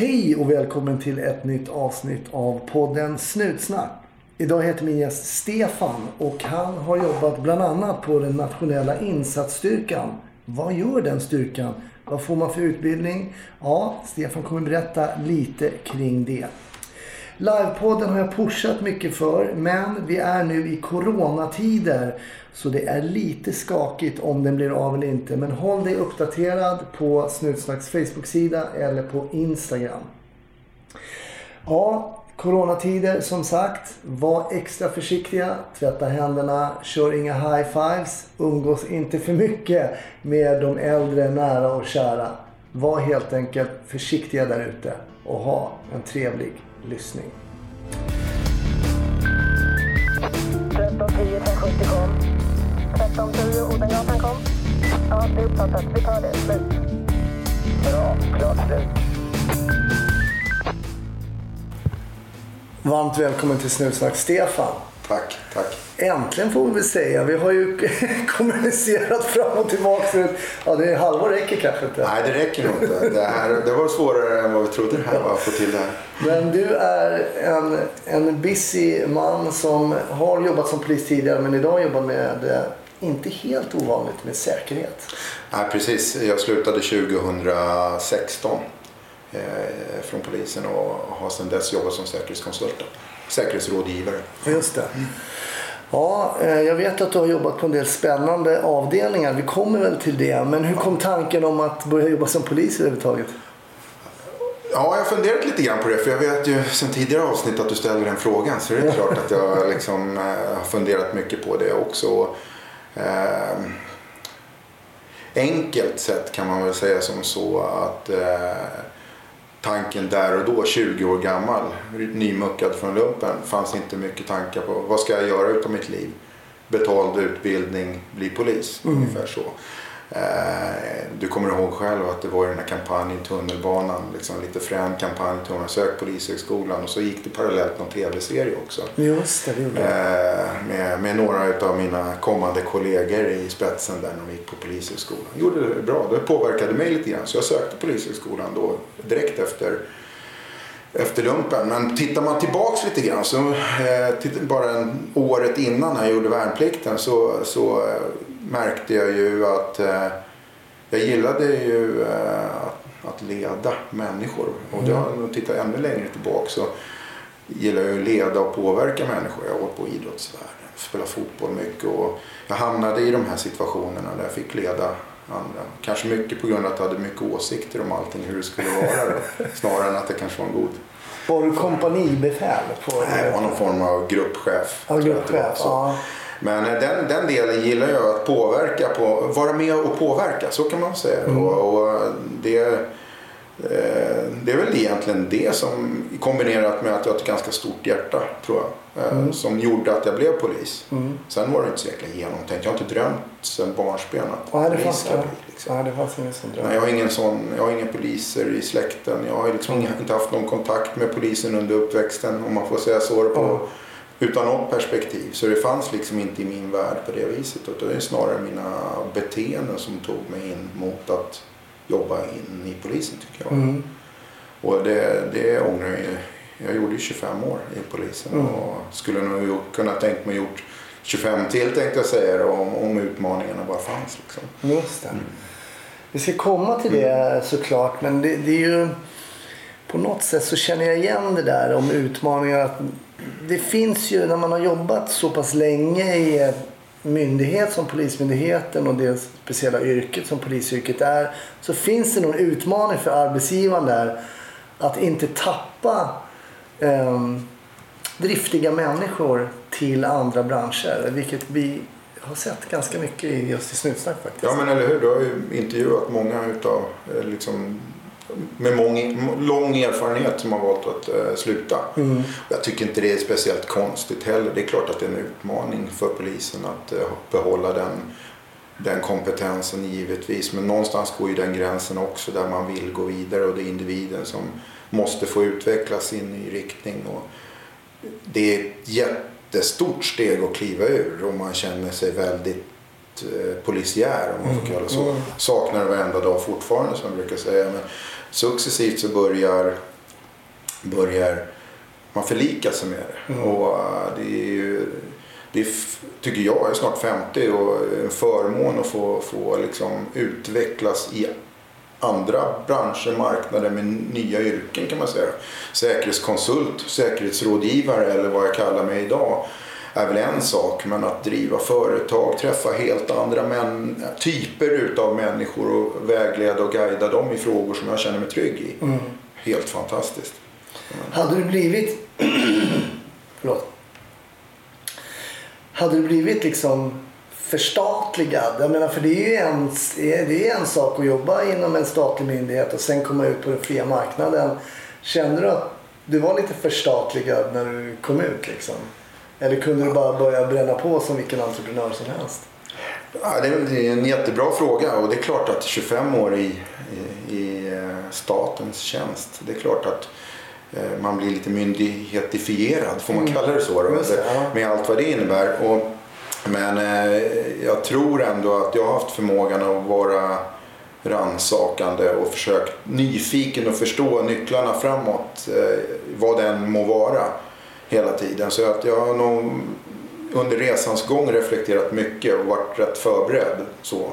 Hej och välkommen till ett nytt avsnitt av podden Snutsnack. Idag heter min gäst Stefan och han har jobbat bland annat på den nationella insatsstyrkan. Vad gör den styrkan? Vad får man för utbildning? Ja, Stefan kommer berätta lite kring det. Livepodden har jag pushat mycket för, men vi är nu i coronatider. Så det är lite skakigt om den blir av eller inte. Men håll dig uppdaterad på Snutsnacks Facebook-sida eller på Instagram. Ja, coronatider som sagt. Var extra försiktiga. Tvätta händerna. Kör inga high-fives. Umgås inte för mycket med de äldre, nära och kära. Var helt enkelt försiktiga där ute och ha en trevlig lyssning. 1310 1070 kom. 1310 Odengatan kom. Ja, det är uppfattat. Vi tar det. Slut. Bra. Klart slut. Varmt välkommen till Snutsnack Stefan. Tack, tack. Äntligen får vi väl säga. Vi har ju kommunicerat fram och tillbaka. Ja, det är halvår räcker kanske inte. Nej, det räcker nog inte. Det, här, det var svårare än vad vi trodde det här var att få till det här. Men du är en, en busy man som har jobbat som polis tidigare men idag jobbar med, inte helt ovanligt, med säkerhet. Nej, precis. Jag slutade 2016 eh, från polisen och har sedan dess jobbat som säkerhetskonsult. Säkerhetsrådgivare. Just det. Ja, eh, jag vet att du har jobbat på en del spännande avdelningar. Vi kommer väl till det. Men hur kom tanken om att börja jobba som polis överhuvudtaget? Ja, jag har funderat lite grann på det. För jag vet ju sen tidigare avsnitt att du ställer den frågan. Så det är klart att jag liksom, eh, har funderat mycket på det också. Eh, enkelt sett kan man väl säga som så att eh, tanken där och då, 20 år gammal, nymuckad från lumpen, fanns inte mycket tankar på vad ska jag göra utav mitt liv? Betald utbildning, bli polis, Mm. ungefär så. Eh, Du kommer ihåg själv att det var ju den här kampanjen Tunnelbanan, liksom lite frän kampanj, man sök polishögskolan och så gick det parallellt någon tv-serie också. Just det, det gjorde. Eh, med, med några av mina kommande kollegor i spetsen där när de gick på polishögskolan. Gjorde det bra. Det påverkade mig lite grann. Så jag sökte polishögskolan då direkt efter, efter lumpen. Men tittar man tillbaks lite grann så eh, bara en, året innan jag gjorde värnplikten så, så eh, märkte jag ju att eh, jag gillade ju eh, att, leda människor. Och har jag tittat ännu längre tillbaka så gillar jag att leda och påverka människor. Jag har varit på idrottsvärlden, spelat fotboll mycket och jag hamnade i de här situationerna där jag fick leda andra. Kanske mycket på grund av att jag hade mycket åsikter om allting hur det skulle vara då, snarare än att det kanske var en god Var du kompanibefäl? På, Nej, jag var någon form av gruppchef. Ja, gruppchef. Så. Ja. Men eh, den, den delen gillar jag att påverka på, vara med och påverka, så kan man säga. Mm. Och, och det, eh, det är väl egentligen det som kombinerat med att jag har ett ganska stort hjärta, tror jag, eh, Mm. som gjorde att jag blev polis. Sen var det inte så jäkla genomtänkt. Jag har inte drömt sedan barnsben att det polis fanns, ska bli. Liksom. ja, det fanns ingen Nej, jag har ingen sån, jag har inga poliser i släkten. Jag har liksom inga, inte haft någon kontakt med polisen under uppväxten om man får säga så. På, Ja. Utan något perspektiv. Så det fanns liksom inte i min värld på det viset. Utan det är snarare mina beteenden som tog mig in mot att jobba in i polisen tycker jag. Mm. Och det, det ångrar jag. Jag gjorde ju 25 år i polisen Mm. och skulle nog kunna tänkt mig gjort 25 till tänkte jag säga om, om utmaningarna bara fanns. Liksom. Just det. Vi ska komma till det såklart. Men det, det är ju... På något sätt så känner jag igen det där om utmaningar. Att det finns ju när man har jobbat så pass länge i en myndighet som Polismyndigheten och det speciella yrket som polisyrket är. Så finns det nog en utmaning för arbetsgivaren där. Att inte tappa eh, driftiga människor till andra branscher. Vilket vi har sett ganska mycket just i Snutsnack faktiskt. Ja men eller hur, du har ju intervjuat många utav eh, liksom, med mång, lång erfarenhet som har valt att eh, sluta. Mm. Jag tycker inte det är speciellt konstigt heller. Det är klart att det är en utmaning för polisen att eh, behålla den, den kompetensen givetvis. Men någonstans går ju den gränsen också där man vill gå vidare och det är individen som måste få utveckla sin ny riktning. Och det är ett jättestort steg att kliva ur och man känner sig väldigt eh, polisiär om man får kalla det så. Saknar det varenda dag fortfarande som jag brukar säga. Men successivt så börjar, börjar man förlika sig med det. Och eh, det är ju, det är, tycker jag, jag är snart 50 och en förmån att få, få liksom utvecklas i andra branscher, marknader med nya yrken kan man säga. Säkerhetskonsult, säkerhetsrådgivare eller vad jag kallar mig idag är väl en sak. Men att driva företag, träffa helt andra män, typer utav människor och vägleda och guida dem i frågor som jag känner mig trygg i. Helt fantastiskt. Hade du blivit... Förlåt. Hade du blivit liksom förstatligad? Jag menar, för det är ju en, det är en sak att jobba inom en statlig myndighet och sen komma ut på den fria marknaden. Kände du att du var lite förstatligad när du kom ut liksom? Eller kunde du bara börja bränna på som vilken entreprenör som helst? Ja, det är en jättebra fråga och det är klart att 25 år i, i, i eh, statens tjänst. Det är klart att eh, man blir lite myndighetifierad, får man kalla det så? Då, det, ja. Med allt vad det innebär. Och, men eh, jag tror ändå att jag har haft förmågan att vara rannsakande och försökt nyfiken och förstå nycklarna framåt. Eh, vad den må vara hela tiden. Så att jag har nog under resans gång reflekterat mycket och varit rätt förberedd. Så.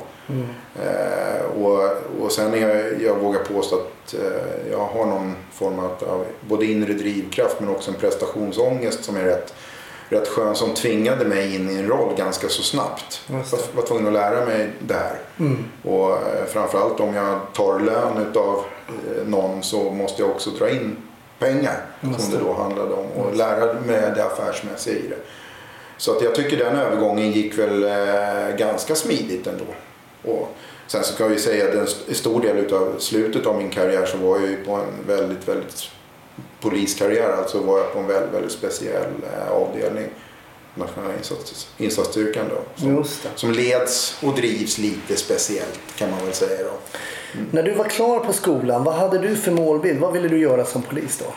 Eh, och, och sen är jag, jag vågar påstå att eh, jag har någon form av, av både inre drivkraft men också en prestationsångest som är rätt, rätt skön som tvingade mig in i en roll ganska så snabbt. Jag var tvungen att lära mig det här. Och eh, framförallt om jag tar lön utav eh, någon så måste jag också dra in pengar Just som det. då handlade om och lära mig det affärsmässiga i det. Så att jag tycker den övergången gick väl eh, ganska smidigt ändå. Och sen så kan vi säga att en st- stor del utav slutet av min karriär så var jag ju på en väldigt, väldigt poliskarriär. Alltså var jag på en väldigt, väldigt speciell eh, avdelning. Nationella insats, insatsstyrkan då. Som, som leds och drivs lite speciellt kan man väl säga då. När du var klar på skolan, vad hade du för målbild? Vad ville du göra som polis då?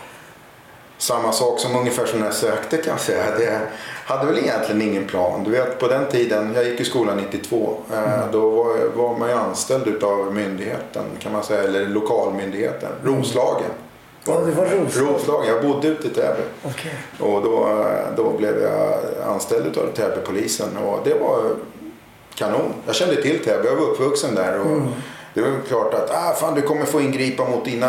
Samma sak som ungefär som när jag sökte kan jag säga. Det hade väl egentligen ingen plan. Du vet på den tiden, jag gick i skolan 92. eh, Då var, var man ju anställd utav myndigheten kan man säga. Eller lokalmyndigheten. Roslagen. Ja, det var Roslagen. Roslagen. Jag bodde ute i Täby. Okej. Och då, då blev jag anställd utav Täbypolisen. Och det var kanon. Jag kände till Täby. Jag var uppvuxen där. Och Det var klart att ah, fan, du kommer få ingripa mot dina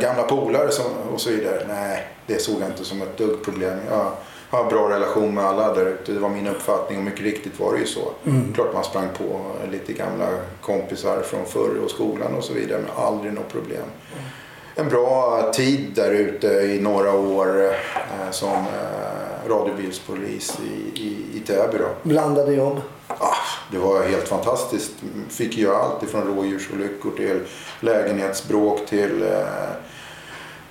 gamla polare och så vidare. Nej, det såg jag inte som ett dugg problem. Jag har bra relation med alla där ute. Det var min uppfattning och mycket riktigt var det ju så. Klart man sprang på lite gamla kompisar från förr och skolan och så vidare. Men aldrig något problem. En bra tid där ute i några år eh, som eh, radiobilspolis i, i, i Täby. Då. Blandade jobb. Det var helt fantastiskt. Fick göra allt ifrån rådjursolyckor till lägenhetsbråk till, eh,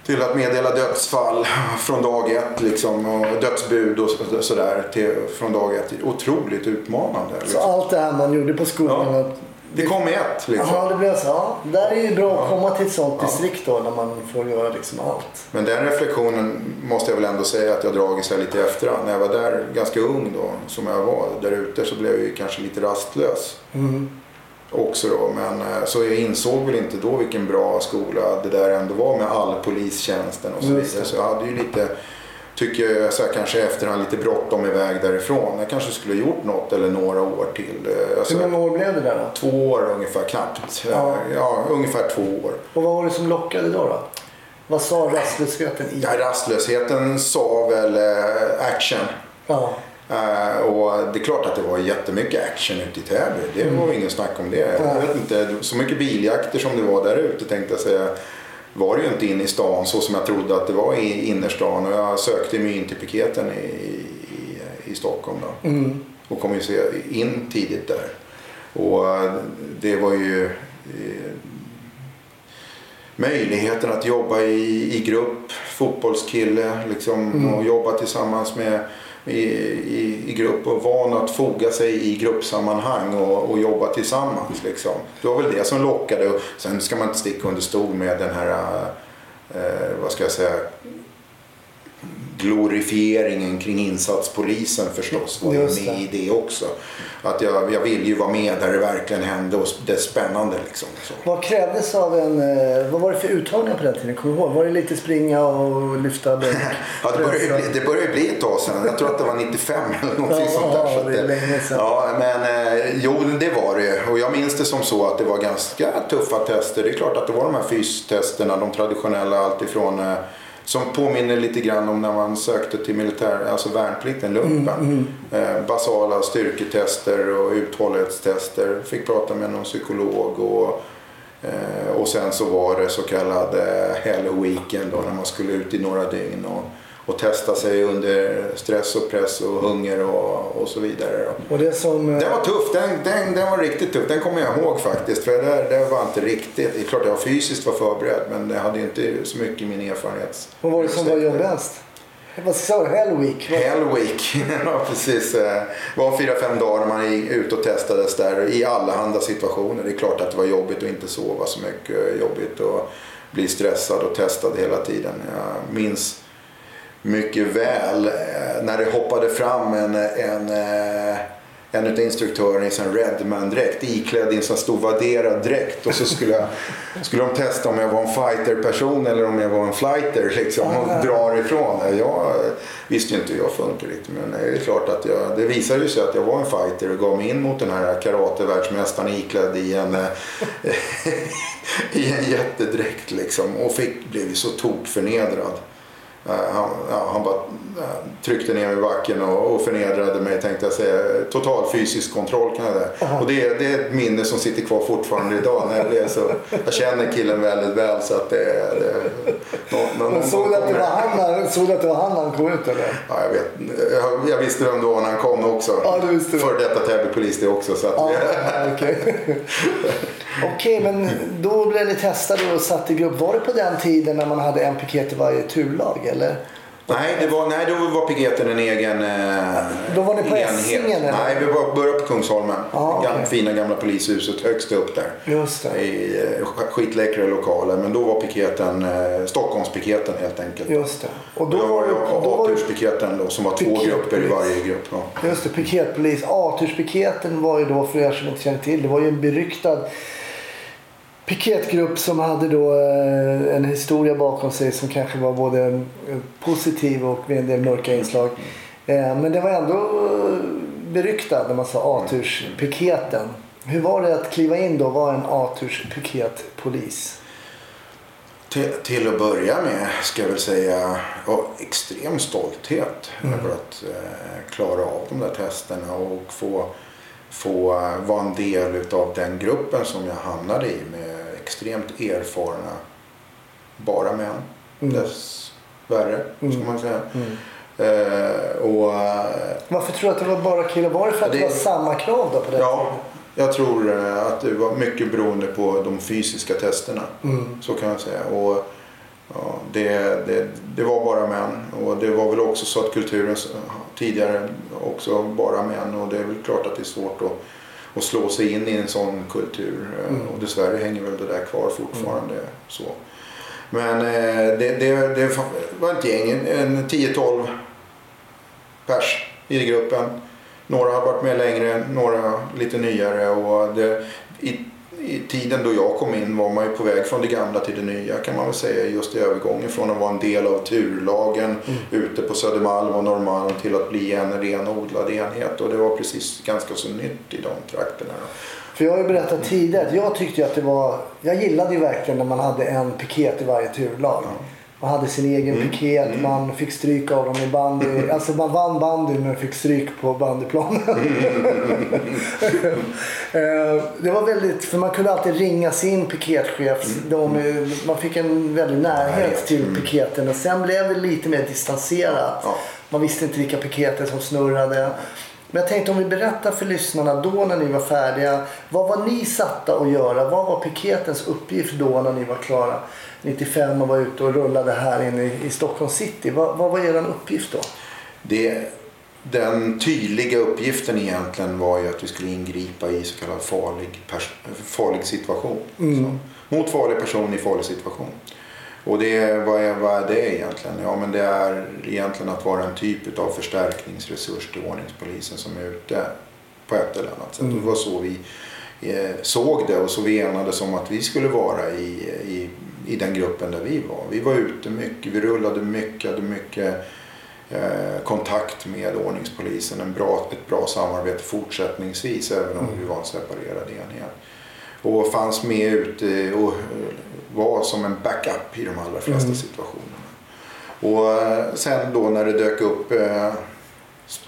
till att meddela dödsfall från dag ett. Liksom, och dödsbud och så- sådär till, från dag ett. Otroligt utmanande. Så Liksom. allt det här man gjorde på skolan. Ja. Det kom i ett. Liksom. Jaha, det blev så. Ja, där är ju bra att komma till ett sånt distrikt då när man får göra liksom allt. Men den reflektionen måste jag väl ändå säga att jag dragit sig lite i efterhand. När jag var där ganska ung då, som jag var där ute, så blev jag ju kanske lite rastlös. Också då. Men eh, så jag insåg väl inte då vilken bra skola det där ändå var med all polistjänsten och så vidare. Så jag hade ju lite, tycker jag så här, kanske i efterhand, lite bråttom iväg därifrån. Jag kanske skulle ha gjort något eller några år till. Eh, Jag Hur många år blev det där då? två år ungefär, knappt. Ja. Ja, ungefär två år. Och vad var det som lockade då? då? Vad sa rastlösheten i? Ja, rastlösheten sa väl eh, action. Ja. Eh, och det är klart att det var jättemycket action ute i Täby. Det var ingen snack om det. Jag vet inte, så mycket biljakter som det var där ute tänkte jag säga. Var det ju inte inne i stan så som jag trodde att det var i innerstan. Och jag sökte mig in till piketen i, i, i Stockholm då. Och kom ju se in tidigt där. Och eh, det var ju eh, möjligheten att jobba i, i grupp, fotbollskille liksom, och jobba tillsammans med i, i, i grupp och van att foga sig i gruppsammanhang och, och jobba tillsammans. Liksom. Det var väl det som lockade. Och sen ska man inte sticka under stol med den här, eh, vad ska jag säga, glorifieringen kring insatspolisen förstås var ju Just med det. i det också. Att jag, jag ville ju vara med där det verkligen hände och det är spännande liksom. Så. Vad krävdes av en... eh, Vad var det för uttagningar på den tiden? Kommer du ihåg? Var det lite springa och lyfta bänk? Ja, det började, bli, det började bli ett tag sedan. Jag tror att det var 95 eller någonting Ja, sånt där. Så det är länge sedan. Ja, men eh, jo, det var det. Och jag minns det som så att det var ganska tuffa tester. Det är klart att det var de här fystesterna, de traditionella, alltifrån eh, som påminner lite grann om när man sökte till militär, alltså värnplikten, lumpen. Eh, basala styrketester och uthållighetstester. Fick prata med någon psykolog och Eh, och sen så var det så kallad eh, hell weekend då när man skulle ut i några dygn och, och testa sig under stress och press och hunger och, och så vidare. Och det som... eh, Den var tuff, den, den, den var riktigt tuff. Den kommer jag ihåg faktiskt. För det, det var inte riktigt, det är klart jag fysiskt var förberedd men jag hade inte så mycket i min erfarenhet. Vad var det som var jobbigast? Vad sa du? Hell Week? Hell Week, ja precis. Det var fyra, fem dagar när man gick ut och testades där i allehanda situationer. Det är klart att det var jobbigt att inte sova så mycket. Jobbigt att bli stressad och testad hela tiden. Jag minns mycket väl eh, när det hoppade fram en, en, eh, en av instruktörerna i en Redman-dräkt iklädd i en sån stor vadderad dräkt och så skulle, jag, skulle de testa om jag var en fighter-person eller om jag var en flighter liksom och drar ifrån. Jag visste ju inte hur jag funkar riktigt men det är klart att jag, det visade ju sig att jag var en fighter och gav mig in mot den här karatevärldsmästaren iklädd i en, eh, i en jättedräkt liksom och fick, blev ju så tokförnedrad. Eh, Han, ja, han bara eh, tryckte ner mig i backen och, och förnedrade mig tänkte jag säga. Total fysisk kontroll kan jag säga. Och det, det är ett minne som sitter kvar fortfarande idag. När jag, blev så, jag känner killen väldigt väl så att det, det såg du att det var han när, såg du att det var han när han kom ut eller? Ja, jag, vet, jag, jag visste vem det var när han kom också. Ja, du visste det. Före detta Täbypolis det också. Så att, Ja, okej. Okej, men då blev ni testade och satt i grupp. Var det på den tiden när man hade en piket i varje turlag eller? Nej, det var, nej, då var piketen en egen eh, Då var ni på enhet. Essingen, eller? Nej, vi var, började på Kungsholmen. Ja, Gamla. Fina gamla polishuset högst upp där. Just det. I eh, skitläckra lokaler. Men då var piketen eh, Stockholmspiketen helt enkelt. Just det. Och då var det då var det A-turspiketen då, som var två grupper i varje grupp. Ja. Just det, piketpolis. A-turspiketen var ju då, för er som inte känner till, det var ju en beryktad piketgrupp som hade då eh, en historia bakom sig som kanske var både eh, positiv och med en del mörka inslag. Eh, Men det var ändå beryktad när man sa A-turspiketen. Hur var det att kliva in då vara en A-turspiketpolis? Till, till att börja med ska jag väl säga ja, extrem stolthet Mm. över att eh, klara av de där testerna och få, få vara en del utav den gruppen som jag hamnade i med extremt erfarna, bara män Mm. dessvärre, Mm. ska man säga. Mm. Eh, och, eh, Varför tror du att det var bara killar? Var det för att det, Det- var samma krav då på den ja, jag tror eh, att det var mycket beroende på de fysiska testerna. Mm. Så kan jag säga. Och, ja, det, det, det var bara män. Och det var väl också så att kulturen tidigare också bara män. Och det är väl klart att det är svårt att, att slå sig in i en sån kultur. Mm. Och dessvärre hänger väl det där kvar fortfarande. Så. Men eh, det, det, det var ett gäng, en- en 10-12 pers i gruppen. Några har varit med längre, några lite nyare. Och det, i, I tiden då jag kom in var man ju på väg från det gamla till det nya kan man väl säga. Just i övergången från att vara en del av turlagen ute på Södermalm och Norrmalm till att bli en renodlad enhet. Och det var precis ganska så nytt i de trakterna. För jag har ju berättat tidigare att jag tyckte att det var... Jag gillade ju verkligen när man hade en piket i varje turlag. Man hade sin egen Mm. piket, man fick stryk av dem i bandy. Alltså man vann bandy men fick stryk på bandyplanen. Eh, det var väldigt, för man kunde alltid ringa sin piketchef. De, eh, man fick en väldig närhet till mm. piketen. Och sen blev det lite mer distanserat. Man visste inte vilka piketer som snurrade. Men jag tänkte om vi berättar för lyssnarna då när ni var färdiga. Vad var ni satta att göra? Vad var piketens uppgift då när ni var klara 95 och var ute och rullade här inne i, i Stockholm city? Vad, vad var er uppgift då? Det, den tydliga uppgiften egentligen var ju att vi skulle ingripa i så kallad farlig, farlig situation. Mm. Så, mot farlig person i farlig situation. Och det, vad, är, vad är det egentligen? Ja, men det är egentligen att vara en typ av förstärkningsresurs till ordningspolisen som är ute på ett eller annat sätt. Mm. Det var så vi eh, såg det och så vi enades om att vi skulle vara i, i, i den gruppen där vi var. Vi var ute mycket, vi rullade mycket, hade mycket eh, kontakt med ordningspolisen. En bra, ett bra samarbete fortsättningsvis även om vi var en separerad enhet. Och fanns med ute och eh, var som en backup i de allra flesta Mm. situationerna. Och eh, sen då när det dök upp eh,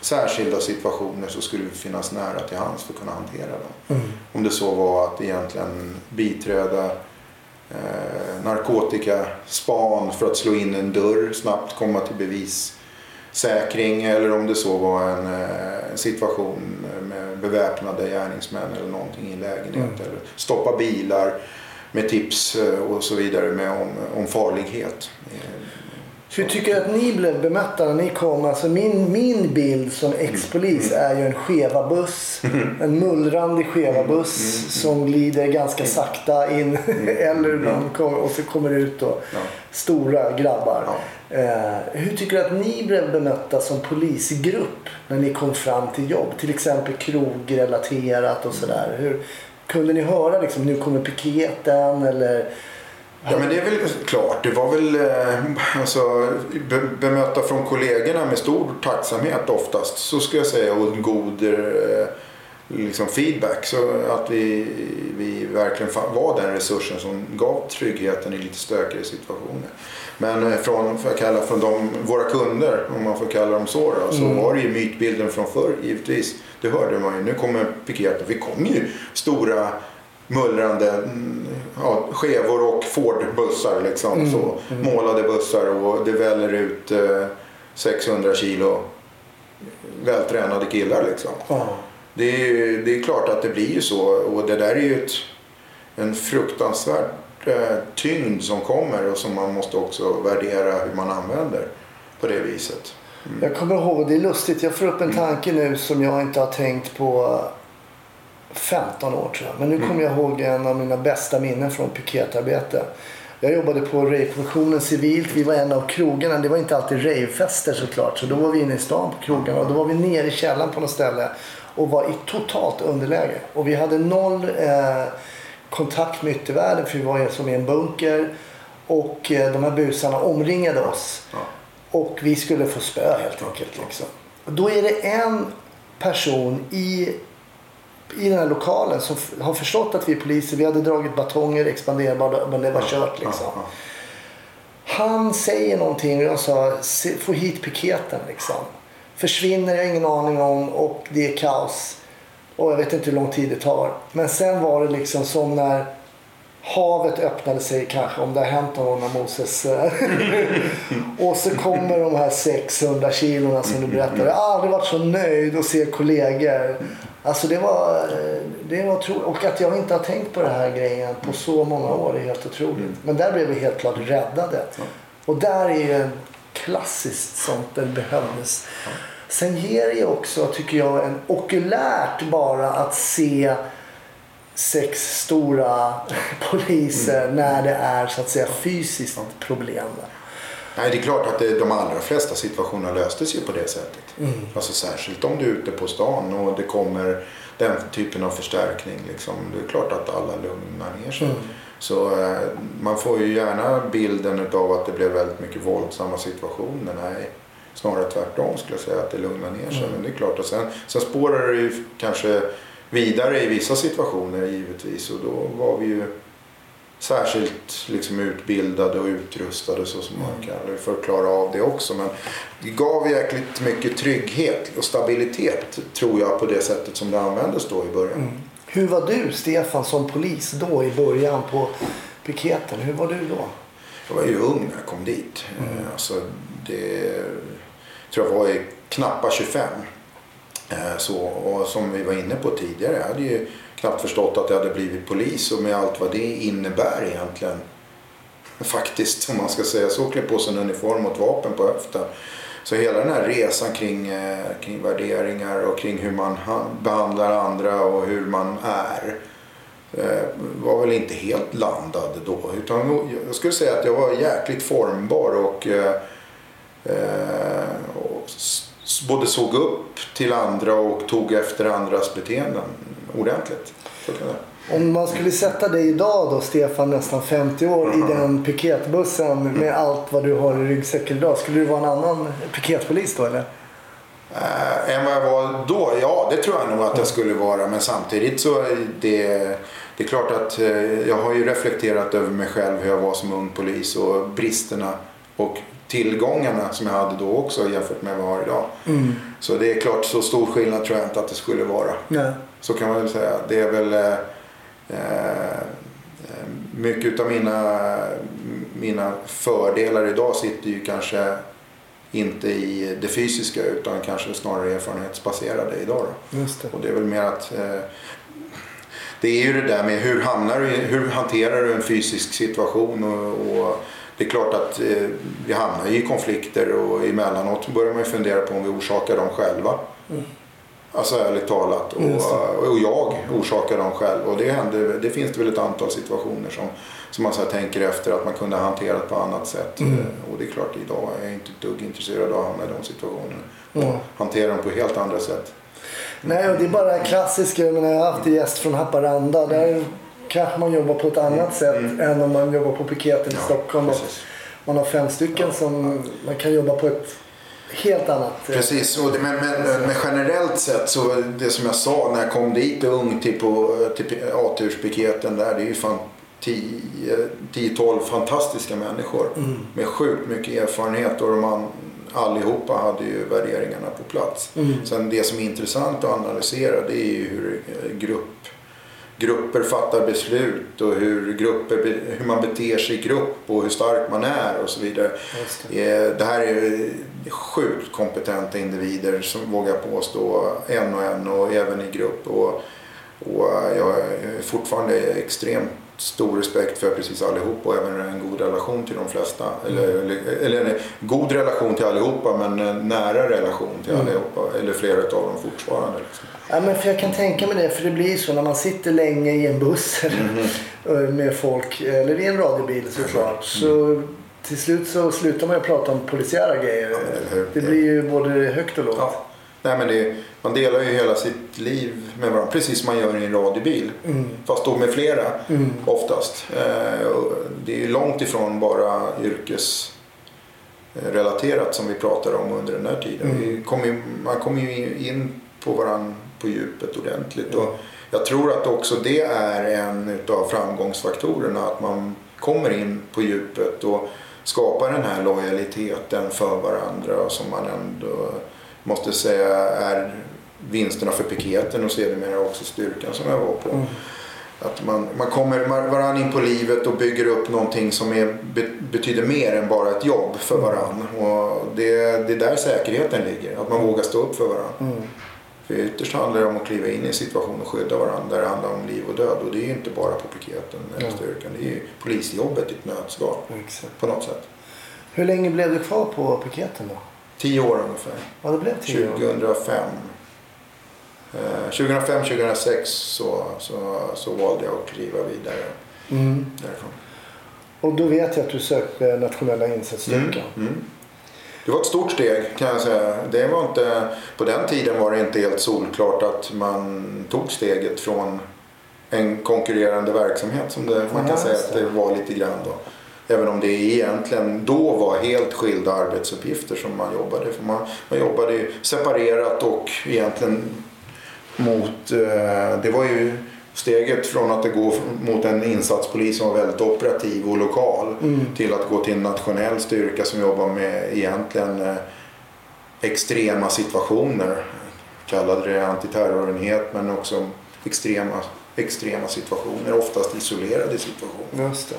särskilda situationer så skulle vi finnas nära till hands för att kunna hantera dem. Mm. Om det så var att egentligen biträda eh, narkotikaspan för att slå in en dörr, snabbt komma till bevissäkring eller om det så var en, eh, situation med beväpnade gärningsmän eller någonting i en lägenhet. Mm. Eller stoppa bilar med tips eh, och så vidare med om, om farlighet. Eh, Hur tycker du att ni blev bemötta när ni kom? Alltså min, min bild som ex-polis är ju en skeva buss. En mullrande skeva buss som glider ganska sakta in. Eller ibland kommer, och så kommer det ut då stora grabbar. Eh, hur tycker du att ni blev bemötta som polisgrupp när ni kom fram till jobb? Till exempel krogrelaterat och sådär. Hur, kunde ni höra liksom, nu kommer piketen eller? Ja men det är väl klart. Det var väl eh, alltså, bemöta från kollegorna med stor tacksamhet oftast. Så ska jag säga och en god eh, liksom feedback. Så att vi, vi verkligen var den resursen som gav tryggheten i lite stökigare situationer. Men eh, från, får jag kalla, från de, våra kunder, om man får kalla dem så, då, så var det ju mytbilden från förr givetvis. Det hörde man ju. Nu kommer piketen. Vi kom ju stora mullrande mm, ja, skevor och Ford-bussar. Liksom, så, Målade bussar och det väller ut eh, 600 kilo vältränade killar. Liksom. Ja. Det, är, det är klart att det blir ju så och det där är ju ett, en fruktansvärd eh, tyngd som kommer och som man måste också värdera hur man använder på det viset. Jag kommer ihåg, det är lustigt, jag får upp en tanke nu som jag inte har tänkt på 15 år tror jag. Men nu kommer jag ihåg en av mina bästa minnen från piketarbete. Jag jobbade på ravekommissionen civilt. Vi var en av krogarna. Det var inte alltid ravefester såklart. Så då var vi inne i stan på krogarna och då var vi nere i källaren på något ställe och var i totalt underläge. Och vi hade noll eh, kontakt med yttervärlden för vi var som i en bunker. Och eh, de här busarna omringade oss. Ja. Och vi skulle få spö helt enkelt. Liksom. Och då är det en person i, i den här lokalen som har förstått att vi är poliser. Vi hade dragit batonger, expanderbara, men det var kört liksom. Han säger någonting och jag sa "Se- få hit piketen liksom. Försvinner, jag har ingen aning om och det är kaos. Och jag vet inte hur lång tid det tar. Men sen var det liksom som när havet öppnade sig kanske om det har hänt någon när Moses. och så kommer de här 600 kilona som du berättade. Jag har aldrig varit så nöjd att se kollegor. Alltså det var, det var tro- Och att jag inte har tänkt på den här grejen på så många år är helt otroligt. Men där blev vi helt klart räddade. Och där är ju klassiskt sånt det behövdes. Sen ger det också, tycker jag, en okulärt bara att se sex stora poliser när det är så att säga fysiskt problem. Nej, det är klart att det, de allra flesta situationer löstes ju på det sättet. Alltså särskilt om du är ute på stan och det kommer den typen av förstärkning. Liksom. Det är klart att alla lugnar ner sig. Så eh, man får ju gärna bilden av att det blev väldigt mycket våldsamma situationer. Nej, snarare tvärtom skulle jag säga att det lugnar ner sig. Men det är klart att sen, sen spårar det ju kanske vidare i vissa situationer givetvis. Och då var vi ju särskilt liksom utbildade och utrustade så som man kan för att klara av det också. Men det gav jäkligt mycket trygghet och stabilitet tror jag på det sättet som det användes då i början. Hur var du, Stefan, som polis då i början på piketen? Hur var du då? Jag var ju ung när jag kom dit. Eh, Alltså, det tror jag var i knappa 25. Eh, så, och som vi var inne på tidigare, jag hade ju knappt förstått att jag hade blivit polis och med allt vad det innebär egentligen. Faktiskt, om man ska säga så, klä på sig en uniform och ett vapen på höften. Så hela den här resan kring, eh, kring värderingar och kring hur man behandlar andra och hur man är. Eh, var väl inte helt landad då. Utan jag skulle säga att jag var jäkligt formbar och, både såg upp till andra och tog efter andras beteenden ordentligt. Om man skulle sätta dig idag då, Stefan, nästan 50 år, i den piketbussen med allt vad du har i ryggsäcken idag. Skulle du vara en annan piketpolis då eller? Äh, än vad jag var då? Ja, det tror jag nog att jag skulle vara. Men samtidigt så är det, det är klart att eh, jag har ju reflekterat över mig själv hur jag var som ung polis och bristerna och tillgångarna som jag hade då också jämfört med vad jag har idag. Så det är klart, så stor skillnad tror jag inte att det skulle vara. Nej. Så kan man väl säga. Det är väl eh, eh, mycket av mina, mina fördelar idag sitter ju kanske inte i det fysiska utan kanske snarare erfarenhetsbaserade idag. Då. Just det. Och det är väl mer att eh, det är ju det där med hur, hamnar du, hur hanterar du en fysisk situation och, och det är klart att eh, vi hamnar i konflikter och emellanåt börjar man ju fundera på om vi orsakar dem själva. Alltså ärligt talat. Och, det. och jag orsakar dem själv. Och det, händer, det finns det väl ett antal situationer som, som man så tänker efter att man kunde ha hanterat på annat sätt. Mm. Eh, Och det är klart idag är jag inte ett dugg intresserad av att hamna i de situationerna. Mm. Hantera dem på helt andra sätt. Nej, och det är bara klassiska. Jag, menar, jag har haft en gäst från Haparanda. Där kanske man jobbar på ett annat sätt än om man jobbar på piketen i Stockholm. Och precis. man har fem stycken som man kan jobba på ett helt annat eh, Precis, och det, men, men, men generellt sett så det som jag sa när jag kom dit ung till, på, till A-turspiketen där. Det är ju fan 10-12 fantastiska människor med sjukt mycket erfarenhet och de an, allihopa hade ju värderingarna på plats. Sen det som är intressant att analysera det är ju hur grupp grupper fattar beslut och hur, grupper, hur man beter sig i grupp och hur stark man är och så vidare. Just Eh, Det här är sjukt kompetenta individer som vågar påstå en och en och även i grupp. Och, och jag har fortfarande extremt stor respekt för precis allihop och även en god relation till de flesta. Eller, eller, eller en god relation till allihopa men en nära relation till allihopa. Eller flera av dem fortfarande. Liksom. Ja, men för jag kan tänka mig det. För det blir så när man sitter länge i en buss eller med folk. Eller i en radiobil såklart. Så till slut så slutar man ju prata om polisiära grejer. det blir ju både högt och lågt. Ja. Nej, men det, man delar ju hela sitt liv med varandra, precis som man gör i en radiobil. Fast då med flera oftast. Eh, det är ju långt ifrån bara yrkesrelaterat som vi pratar om under den här tiden. Vi kommer man kommer ju in på varandra på djupet ordentligt. Och jag tror att också det är en av framgångsfaktorerna. Att man kommer in på djupet och skapar den här lojaliteten för varandra som man ändå måste säga är vinsterna för piketen och sedermera också styrkan som jag var på. Att man, man kommer varann in på livet och bygger upp någonting som är, be, betyder mer än bara ett jobb för varann. Och det, det är där säkerheten ligger, att man vågar stå upp för varandra. Mm. För ytterst handlar det om att kliva in i en situation och skydda varandra det handlar om liv och död. Och det är ju inte bara på piketen eller Ja. styrkan, det är ju polisjobbet i ett nötskal på något sätt. Hur länge blev du kvar på piketen då? Tio år ungefär. Ja, det blev tio år. 2005. Eh, 2005-2006 så, så, så valde jag att kliva vidare Mm. därifrån. Och då vet jag att du sökte nationella insatsstyrkan. Mm. Det var ett stort steg kan jag säga. Det var inte, på den tiden var det inte helt solklart att man tog steget från en konkurrerande verksamhet som det, man kan säga att det. det var lite grann då. Även om det egentligen då var helt skilda arbetsuppgifter som man jobbade. För man, man jobbade ju separerat och egentligen mot, eh, det var ju steget från att det går mot en insatspolis som var väldigt operativ och lokal till att gå till en nationell styrka som jobbar med egentligen eh, extrema situationer. Kallade det antiterrorenhet men också extrema, extrema situationer, oftast isolerade situationer. Just det.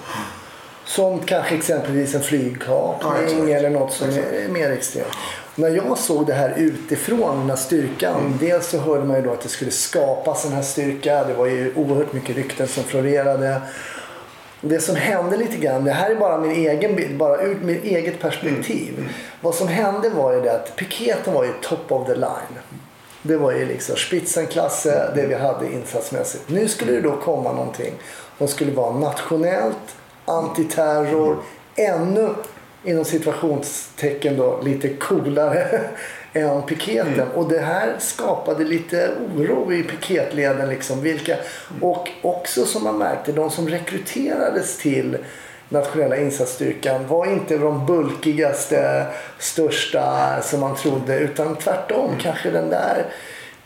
Som kanske exempelvis en Ja, flygkapning exakt. eller något som Exakt. är mer extremt. När jag såg det här utifrån, den här styrkan. Mm. Dels så hörde man ju då att det skulle skapas en här styrka. Det var ju oerhört mycket rykten som florerade. Det som hände lite grann, det här är bara min egen bild, bara ur mitt eget perspektiv. Mm. Vad som hände var ju det att piketen var ju top of the line. Det var ju liksom Spitzenklasse, det vi hade insatsmässigt. Nu skulle det då komma någonting som skulle vara nationellt, antiterror, ännu inom situationstecken då lite coolare än piketen. Och det här skapade lite oro i piketleden. Liksom, vilka, och också som man märkte, de som rekryterades till nationella insatsstyrkan var inte de bulkigaste, största som man trodde. Utan tvärtom, kanske den där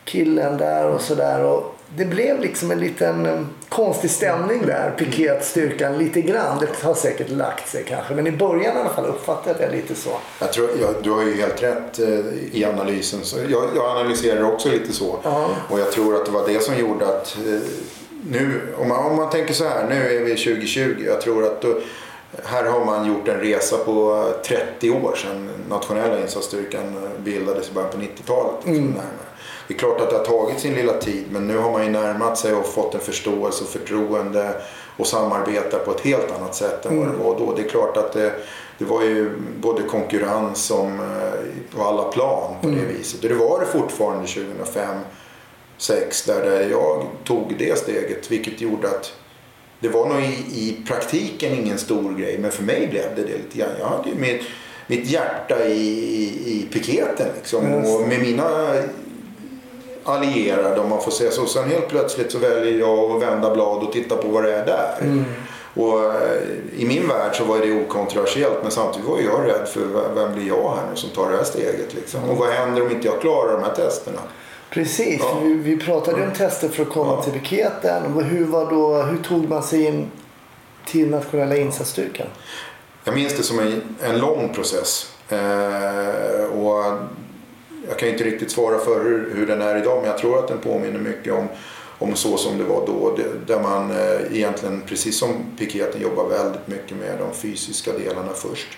killen där och sådär. Det blev liksom en liten eh, konstig stämning där. Piketstyrkan lite grann. Det har säkert lagt sig kanske. Men i början i alla fall uppfattade jag lite så. Jag tror, ja, du har ju helt rätt eh, i analysen. Så jag, jag analyserar också lite så. Ja. Och jag tror att det var det som gjorde att eh, nu, om man, om man tänker så här, nu är vi 2020. Jag tror att då, här har man gjort en resa på 30 år sedan nationella insatsstyrkan bildades i början på 90-talet. Liksom närmare. Det är klart att det har tagit sin lilla tid men nu har man ju närmat sig och fått en förståelse och förtroende och samarbetar på ett helt annat sätt än vad det var då. Det är klart att det, det var ju både konkurrens som, eh, på alla plan på det viset. Och det var det fortfarande 2005 2006 där jag tog det steget vilket gjorde att det var nog i, i praktiken ingen stor grej men för mig blev det det lite grann. Jag hade ju mitt, mitt hjärta i, i, i piketen liksom. Och med mina allierade om man får säga så. Sen helt plötsligt så väljer jag att vända blad och titta på vad det är där. Och eh, i min värld så var det okontroversiellt men samtidigt var jag rädd för vem blir jag här nu som tar det här steget liksom. Och vad händer om inte jag klarar de här testerna? Precis, Ja. vi, vi pratade ju om tester för att komma Ja. till piketen. Och Hur, var då, hur tog man sig in till nationella insatsstyrkan? Jag minns det som en, en lång process. Eh, och jag kan ju inte riktigt svara för hur, hur den är idag men jag tror att den påminner mycket om, om så som det var då. Det, där man eh, egentligen, precis som piketen, jobbar väldigt mycket med de fysiska delarna först.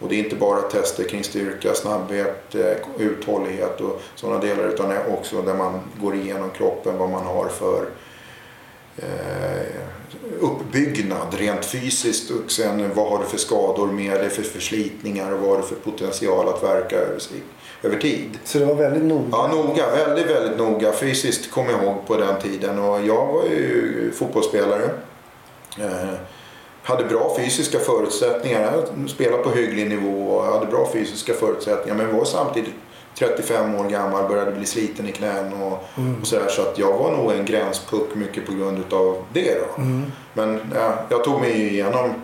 Och det är inte bara tester kring styrka, snabbhet, eh, uthållighet och sådana delar utan det är också där man går igenom kroppen vad man har för eh, uppbyggnad rent fysiskt och sen vad har du för skador med dig för förslitningar och vad har du för potential att verka över, sig, över tid. Så det var väldigt noga. Ja, noga. Väldigt, väldigt noga. Fysiskt kom jag ihåg på den tiden. Och jag var ju fotbollsspelare. Eh, hade bra fysiska förutsättningar. Jag spelade på hygglig nivå och hade bra fysiska förutsättningar. Men var samtidigt 35 år gammal, började bli sliten i knän och, och sådär. Så att jag var nog en gränspuck mycket på grund utav det då. Men ja, jag tog mig igenom,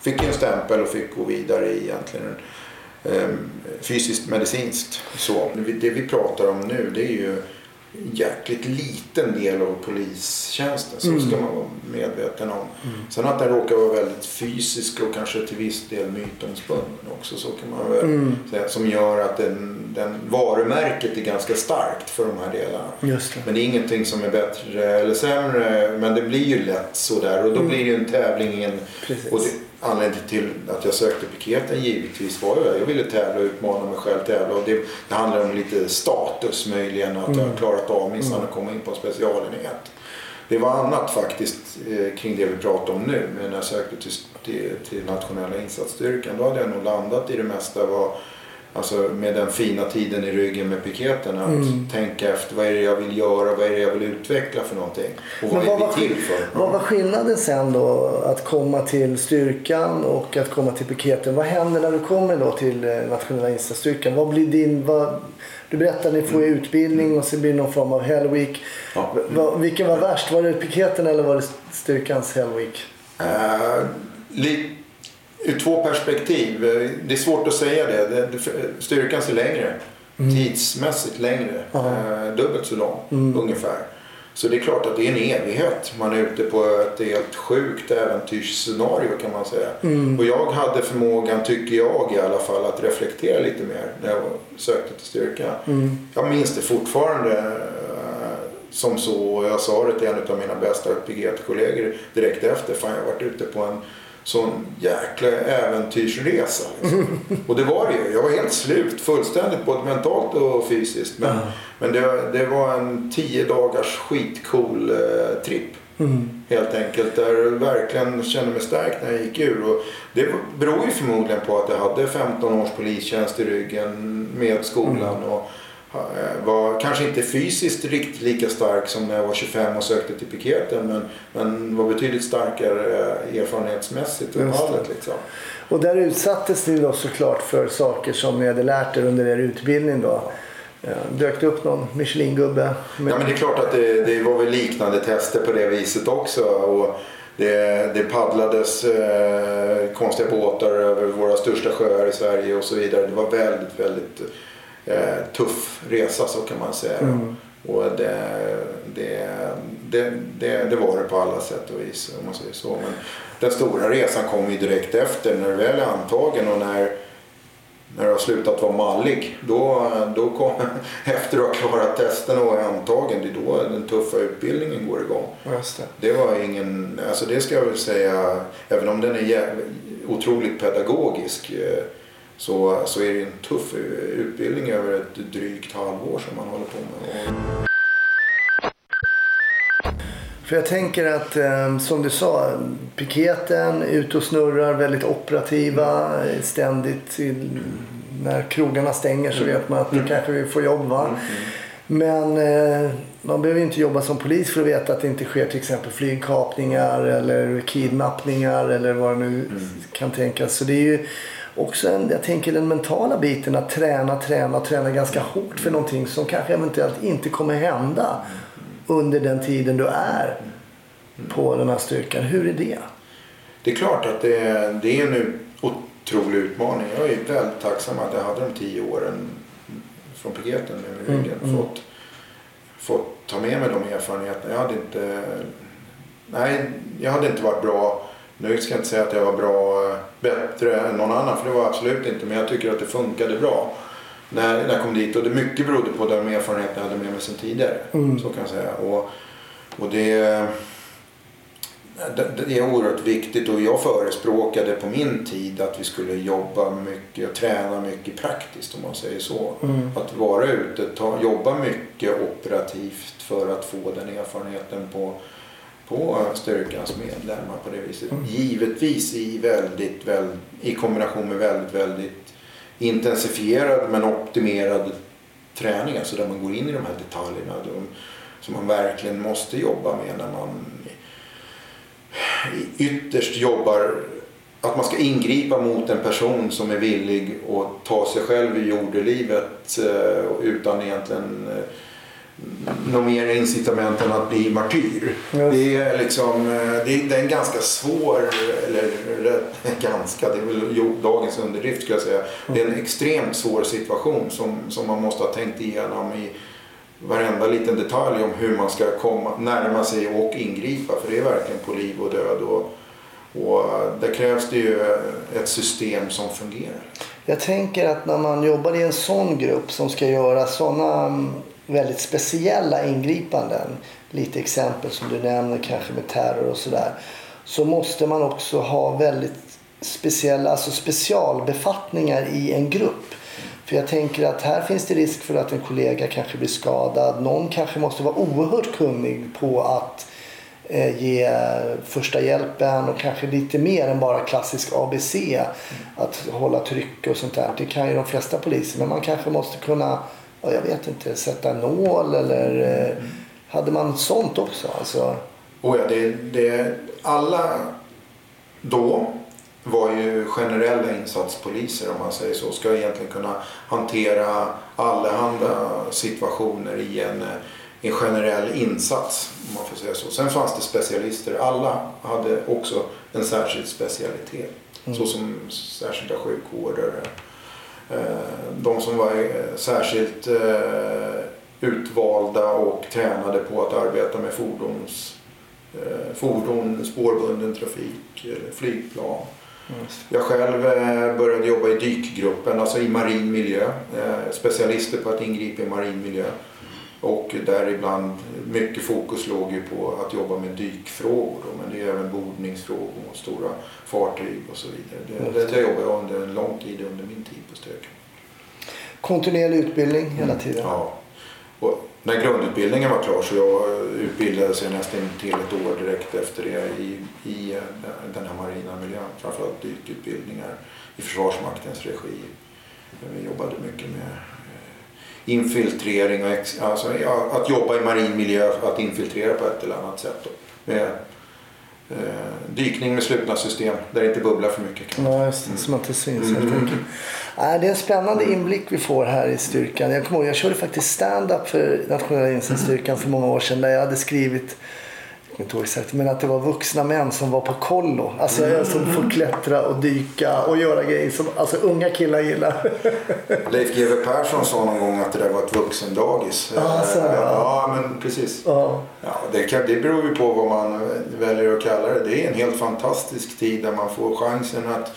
fick en stämpel och fick gå vidare egentligen fysiskt medicinskt. Så. Det vi pratar om nu det är ju en jäkligt liten del av polistjänsten. Så ska man vara medveten om. Sen att den råkar vara väldigt fysisk och kanske till viss del mytomspunnen också. Så kan man väl säga. Som gör att den, den varumärket är ganska starkt för de här delarna. Det. Men det är ingenting som är bättre eller sämre. Men det blir ju lätt sådär. Och då blir det ju en tävling. i En, Precis. och det, anledningen till att jag sökte piketen givetvis var ju att jag ville tävla och utmana mig själv tävla. Och det, det handlar om lite status möjligen. Att jag har klarat av minsann att komma in på en specialenhet. Det var annat faktiskt eh, kring det vi pratar om nu. Men när jag sökte till, till, till nationella insatsstyrkan då hade jag nog landat i det mesta. Var, alltså med den fina tiden i ryggen med piketen. Att tänka efter vad är det jag vill göra, vad är det jag vill utveckla för någonting. Och vad Men är vad, vi var, till för? vad var skillnaden sen då att komma till styrkan och att komma till piketen? Vad händer när du kommer då till eh, nationella insatsstyrkan? Vad blir din... Vad, du berättade att ni får utbildning och så blir det någon form av Hell Week. Ja. Vad- vilken var värst? Var det piketen eller var det styrkans Hell Week? Li- ur två perspektiv. Eh, Det är svårt att säga det. styrkan är längre. Tidsmässigt längre. Eh, dubbelt så lång ungefär. Så det är klart att det är en evighet. Man är ute på ett helt sjukt äventyrsscenario kan man säga. Och jag hade förmågan, tycker jag i alla fall, att reflektera lite mer när jag sökte till styrka. Jag minns det fortfarande eh, som så. Jag sa det till en av mina bästa PGT-kollegor direkt efter. Fan, jag har varit ute på en sån jäkla äventyrsresa. Liksom. och det var det ju. Jag var helt slut fullständigt både mentalt och fysiskt. Men, men det, det var en tio dagars skitcool eh, tripp. Helt enkelt. Där jag verkligen kände mig stark när jag gick ur. Och det beror ju förmodligen på att jag hade 15 års polistjänst i ryggen med skolan. Och eh, var kanske inte fysiskt riktigt lika stark som när jag var 25 och sökte till piketen men, men var betydligt starkare eh, erfarenhetsmässigt allt liksom. Och där utsattes ni då såklart för saker som ni hade lärt er under er utbildning då. Eh, Dök det upp någon Michelin-gubbe? med- Ja men det är klart att det, det var väl liknande tester på det viset också. Och det, det paddlades eh, konstiga båtar över våra största sjöar i Sverige och så vidare. Det var väldigt, väldigt eh, tuff resa så kan man säga. Mm. Och det, det, det, det, det var det på alla sätt och vis om man säger så. Men den stora resan kom ju direkt efter när du väl är antagen och när när du har slutat vara mallig, då, då kom, efter du har klarat testen och är antagen, det är då den tuffa utbildningen går igång. Just det. Det var ingen, alltså det ska jag väl säga, även om den är otroligt pedagogisk eh, så, så är det en tuff utbildning över ett drygt halvår som man håller på med. För jag tänker att eh, som du sa, piketen, ute och snurrar, väldigt operativa, ständigt när krogarna stänger så vet man att nu kanske vi får jobb va. Men eh, man behöver inte jobba som polis för att veta att det inte sker till exempel flygkapningar eller kidnappningar eller vad det nu kan tänkas. Så det är ju också en, jag tänker den mentala biten att träna, träna, träna ganska hårt för någonting som kanske eventuellt inte kommer hända under den tiden du är på den här styrkan. Hur är det? Det är klart att det, är- det är en otrolig utmaning. Jag är väldigt tacksam att jag hade de tio åren från piketen med i ryggen. Mm, mm. Fått, fått ta med mig de erfarenheterna. Jag hade inte, nej, jag hade inte varit bra. Nu ska jag inte säga att jag var bra, bättre än någon annan för det var jag absolut inte. Men jag tycker att det funkade bra när, när jag kom dit. Och det mycket berodde på de erfarenheter jag hade med mig sedan tidigare. Mm. Så kan jag säga. Och, och det det, det är oerhört viktigt och jag förespråkade på min tid att vi skulle jobba mycket och träna mycket praktiskt om man säger så. Mm. Att vara ute, ta, jobba mycket operativt för att få den erfarenheten på, på styrkans medlemmar på det viset. Mm. Givetvis i, väldigt, väldigt, i kombination med väldigt, väldigt intensifierad men optimerad träning. Alltså där man går in i de här detaljerna de, som man verkligen måste jobba med när man ytterst jobbar att man ska ingripa mot en person som är villig att ta sig själv ur jordelivet eh, utan egentligen eh, något mer incitament än att bli martyr. Just. Det är liksom, eh, det är, det är en ganska svår, eller ganska, det är väl jo- dagens underdrift skulle jag säga. Det är en extremt svår situation som, som man måste ha tänkt igenom i varenda liten detalj om hur man ska komma, närma sig och ingripa. För det är verkligen på liv och död. Och, och där krävs det ju ett system som fungerar. Jag tänker att när man jobbar i en sån grupp som ska göra sådana mm, väldigt speciella ingripanden. Lite exempel som du nämner kanske med terror och sådär. Så måste man också ha väldigt speciella, alltså specialbefattningar i en grupp. För jag tänker att här finns det risk för att en kollega kanske blir skadad. Någon kanske måste vara oerhört kunnig på att eh, ge första hjälpen och kanske lite mer än bara klassisk ABC. Att hålla tryck och sånt där. Det kan ju de flesta poliser. Men man kanske måste kunna, jag vet inte, sätta nål eller eh, hade man sånt också? Alltså, Och ja, det, det, alla då var ju generella insatspoliser om man säger så. Ska egentligen kunna hantera allehanda situationer i en, eh, en generell insats. Om man får säga så. Sen fanns det specialister. Alla hade också en särskild specialitet. Så som särskilda sjukvårdare. Eh, De som var eh, särskilt eh, utvalda och tränade på att arbeta med fordons, fordon, spårbunden trafik, flygplan. Jag själv började jobba i dykgruppen, alltså i marin miljö. Specialister på att ingripa i marin miljö. Och däribland mycket fokus låg ju på att jobba med dykfrågor. då, Men det är även bordningsfrågor och stora fartyg och så vidare. Det, det, det jobbade jag under en lång tid under min tid på Stöken. kontinuerlig utbildning hela tiden. Ja. Och när grundutbildningen var klar så jag utbildade sig nästan till ett år direkt efter det i, i eh, den här marina miljön. Framförallt dykutbildningar i Försvarsmaktens regi. Vi jobbade mycket med infiltrering och ex, alltså, att jobba i marin miljö, att infiltrera på ett eller annat sätt. Då. Med eh, dykning med slutna system där det inte bubblar för mycket. Ja, just det. Som inte syns helt enkelt. Nej, det är en spännande inblick vi får här i styrkan. Jag kommer ihåg, jag körde faktiskt stand-up för nationella insatsstyrkan för många år sedan där jag hade skrivit jag inte exakt, men att det var vuxna män som var på kollo. Alltså Mm. som får klättra och dyka och göra grejer som alltså, unga killar gillar. Leif GW Persson sa någon gång att det där var ett vuxendagis. Ja, så, ja. ja, men precis. ja. Ja, det, kan, det beror ju på vad man väljer att kalla det. Det är en helt fantastisk tid där man får chansen att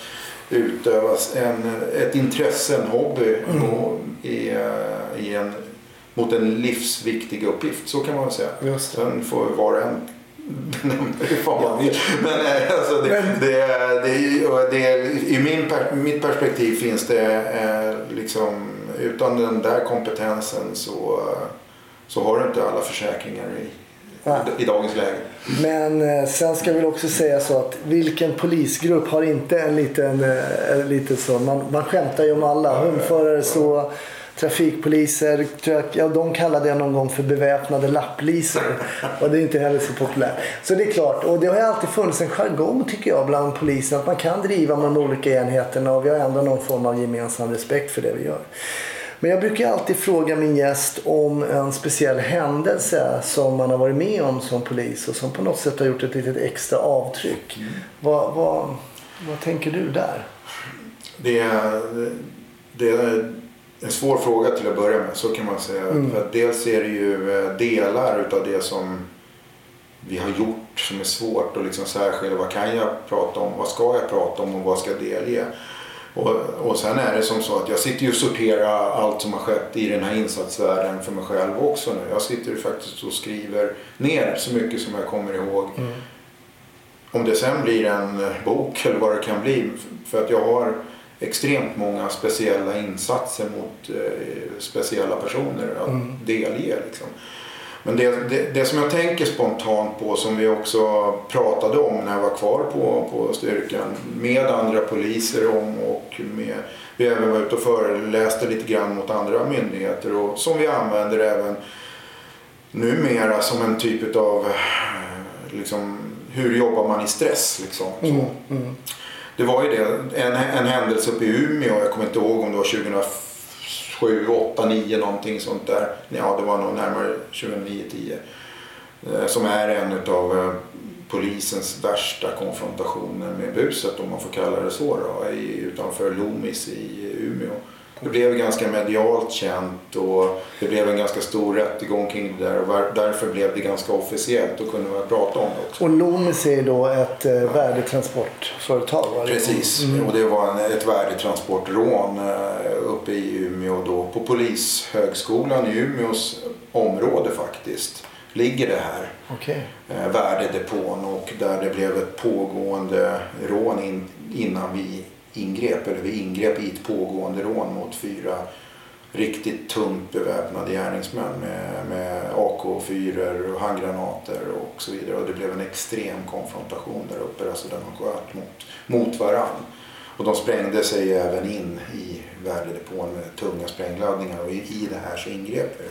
utöva en, ett intresse, en hobby och i, eh, i en, mot en livsviktig uppgift. Så kan man väl säga. Just det. Sen får var och en fan. Men eh, alltså det, Men- det, det, det, i min, mitt perspektiv finns det eh, liksom utan den där kompetensen så, eh, så har du inte alla försäkringar i, Nej. i dagens läge. Men sen ska vi också säga så att vilken polisgrupp har inte en liten, eh, lite så, man, man skämtar ju om alla. Hundförare så, trafikpoliser, ja, de kallade jag någon gång för beväpnade lapplisor. Och det är inte heller så populärt. Så det är klart, och det har ju alltid funnits en jargong tycker jag bland polisen. Att man kan driva med de olika enheterna och vi har ändå någon form av gemensam respekt för det vi gör. Men jag brukar alltid fråga min gäst om en speciell händelse som man har varit med om som polis och som på något sätt har gjort ett litet extra avtryck. Vad, vad, vad tänker du där? Det är, det en svår fråga till att börja med, så kan man säga. För att dels är det ju eh, delar utav det som vi har gjort som är svårt att liksom särskilja. Vad kan jag prata om? Vad ska jag prata om och vad ska jag delge? Och, och sen är det som så att jag sitter ju och sorterar allt som har skett i den här insatsvärlden för mig själv också nu. Jag sitter ju faktiskt och skriver ner så mycket som jag kommer ihåg. Om det sen blir en bok eller vad det kan bli. För att jag har extremt många speciella insatser mot eh, speciella personer att delge. Liksom. Men det, det, det som jag tänker spontant på som vi också pratade om när jag var kvar på, på styrkan med andra poliser om och med, vi även var ute och föreläste lite grann mot andra myndigheter och som vi använder även numera som en typ av liksom, hur jobbar man i stress liksom. Så. Mm, mm. Det var ju det, en, en händelse uppe i Umeå, jag kommer inte ihåg om det var 2007, 8, 9 någonting sånt där. Ja, det var nog närmare 2009, 10. Eh, som är en av eh, polisens värsta konfrontationer med buset om man får kalla det så då, i, utanför Lomis i Umeå. Det blev ganska medialt känt och det blev en ganska stor rättegång kring det där och därför blev det ganska officiellt och kunde man prata om det också. Och Loomis är då ett eh, värdetransportföretag? Precis, och det var en, ett värdetransportrån eh, uppe i Umeå då på Polishögskolan i Umeås område faktiskt. Ligger det här Okej. eh, värdedepån och där det blev ett pågående rån in, innan vi ingrep. Eller vi ingrep i ett pågående rån mot fyra riktigt tungt beväpnade gärningsmän med, med AK4 och handgranater och så vidare. Och det blev en extrem konfrontation där uppe, alltså där de sköt mot, mot varann. Och de sprängde sig även in i värdedepån med tunga sprängladdningar och i, i det här så ingrep vi.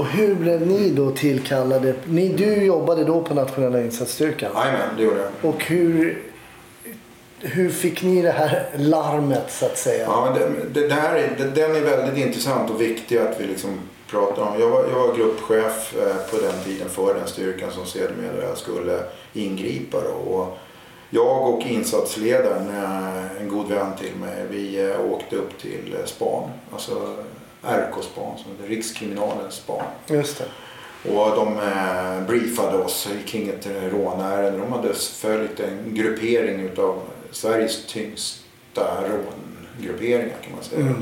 Och hur blev ni då tillkallade? Ni, du jobbade då på nationella insatsstyrkan. Jajamän, det gjorde jag. Och hur, hur fick ni det här larmet så att säga? Ja, det, det, det här är, det, den är väldigt intressant och viktig att vi liksom pratar om. Jag var, jag var gruppchef eh, på den tiden för den styrkan som sedermera skulle ingripa. Då. Och jag och insatsledaren, eh, en god vän till mig, vi eh, åkte upp till span. Alltså RK-span, som heter Rikskriminalens span. Just det. Och de briefade oss kring ett rånärende. De hade följt en gruppering utav Sveriges tyngsta rångrupperingar kan man säga.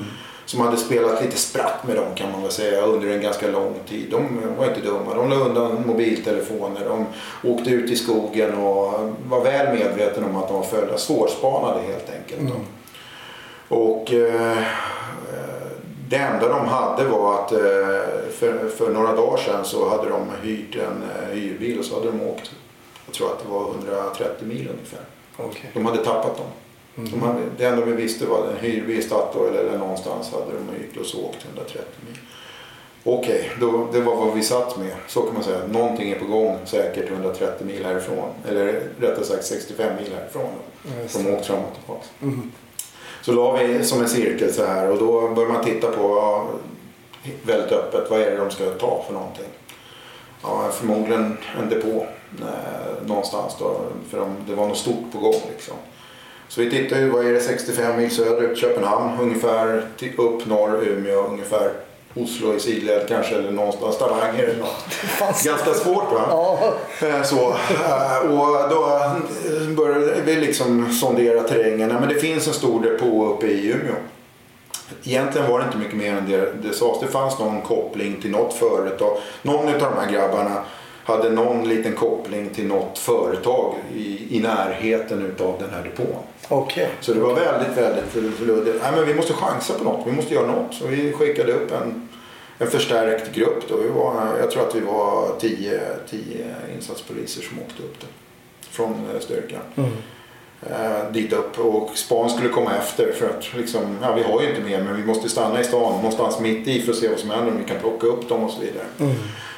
Som hade spelat lite spratt med dem kan man väl säga under en ganska lång tid. De var inte dumma. De la undan mobiltelefoner. De åkte ut i skogen och var väl medvetna om att de var följda. Svårspanade helt enkelt. då. Och eh, det enda de hade var att eh, för, för några dagar sedan så hade de hyrt en eh, hyrbil och så hade de åkt, jag tror att det var 130 mil ungefär. Okej. De hade tappat dem. De hade, det enda vi visste var en hyrbil i Statoil eller någonstans hade de hyrt och åkt 130 mil. Okej, då det var vad vi satt med. Så kan man säga. Någonting är på gång säkert 130 mil härifrån. Eller rättare sagt 65 mil härifrån. Som åkt fram och tillbaka. Mm. Så la vi som en cirkel så här och då börjar man titta på väldigt öppet. Vad är det de ska ta för någonting? Ja, förmodligen en depå eh, någonstans då. För de, det var något stort på gång liksom. Så vi tittar ju, vad är det 65 mil söderut Köpenhamn ungefär till upp norr Umeå ungefär Oslo i sidled kanske eller någonstans Stavanger eller något. Ganska svårt va? Ja, Eh, Så, eh, och då eh, började vi liksom sondera terrängen. Ja, Men det finns en stor depå uppe i Umeå. Egentligen var det inte mycket mer än det det sades. Det fanns någon koppling till något företag. Någon av de här grabbarna hade någon liten koppling till något företag i, i närheten utav den här depån. okej. Så det var väldigt, väldigt luddigt. Nej, men vi måste chansa på något. Vi måste göra något. Så vi skickade upp en, en förstärkt grupp. Då. Vi var, jag tror att vi var tio, tio insatspoliser som åkte upp det. Från eh, styrkan. Mm. Eh, dit upp. Och span skulle komma efter. För att liksom, ja, vi har ju inte mer men vi måste stanna i stan. Någonstans mitt i för att se vad som händer. Om vi kan plocka upp dem och så vidare. Mm.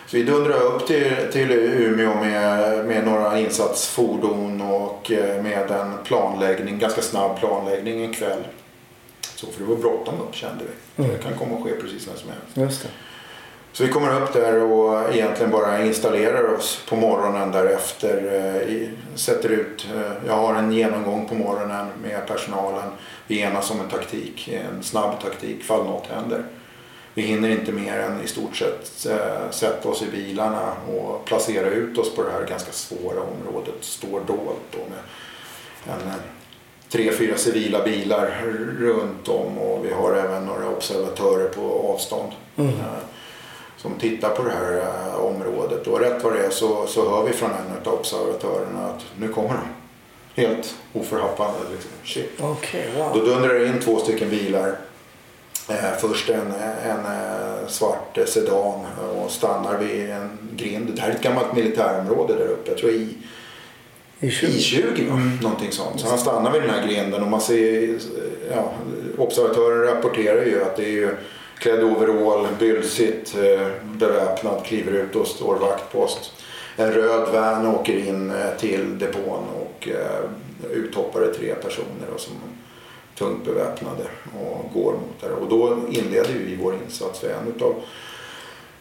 Så vi dundrade upp till, till Umeå med, med några insatsfordon och eh, med en planläggning, ganska snabb planläggning en kväll. Så för det var bråttom upp kände vi. Mm. Det kan komma och ske precis när som helst. Just det. Så vi kommer upp där och egentligen bara installerar oss på morgonen därefter. eh, Sätter ut, eh, jag har en genomgång på morgonen med personalen. Vi enas om en taktik, en snabb taktik fall något händer. Vi hinner inte mer än i stort sett eh, sätta oss i bilarna och placera ut oss på det här ganska svåra området. Står dolt då med en, tre, fyra civila bilar runt om och vi har även några observatörer på avstånd. Mm. Som tittar på det här eh, området och rätt vad det är så, så hör vi från en av observatörerna att nu kommer de. Helt oförhappande. Liksom. Shit. Då wow. dundrar det in två stycken bilar. Eh, först en, en eh, svart sedan och stannar vid en grind. Det här är ett gammalt militärområde där uppe. Jag tror i I 20. I20 va? Någonting sånt. Så han stannar vid den här grinden och man ser, ja, observatören rapporterar ju att det är ju klädd overall, bylsigt, eh, beväpnad, kliver ut och står vaktpost. En röd van åker in eh, till depån och eh, uthoppar tre personer då, som tungt beväpnade och går mot det. Och då inleder vi vår insats. En utav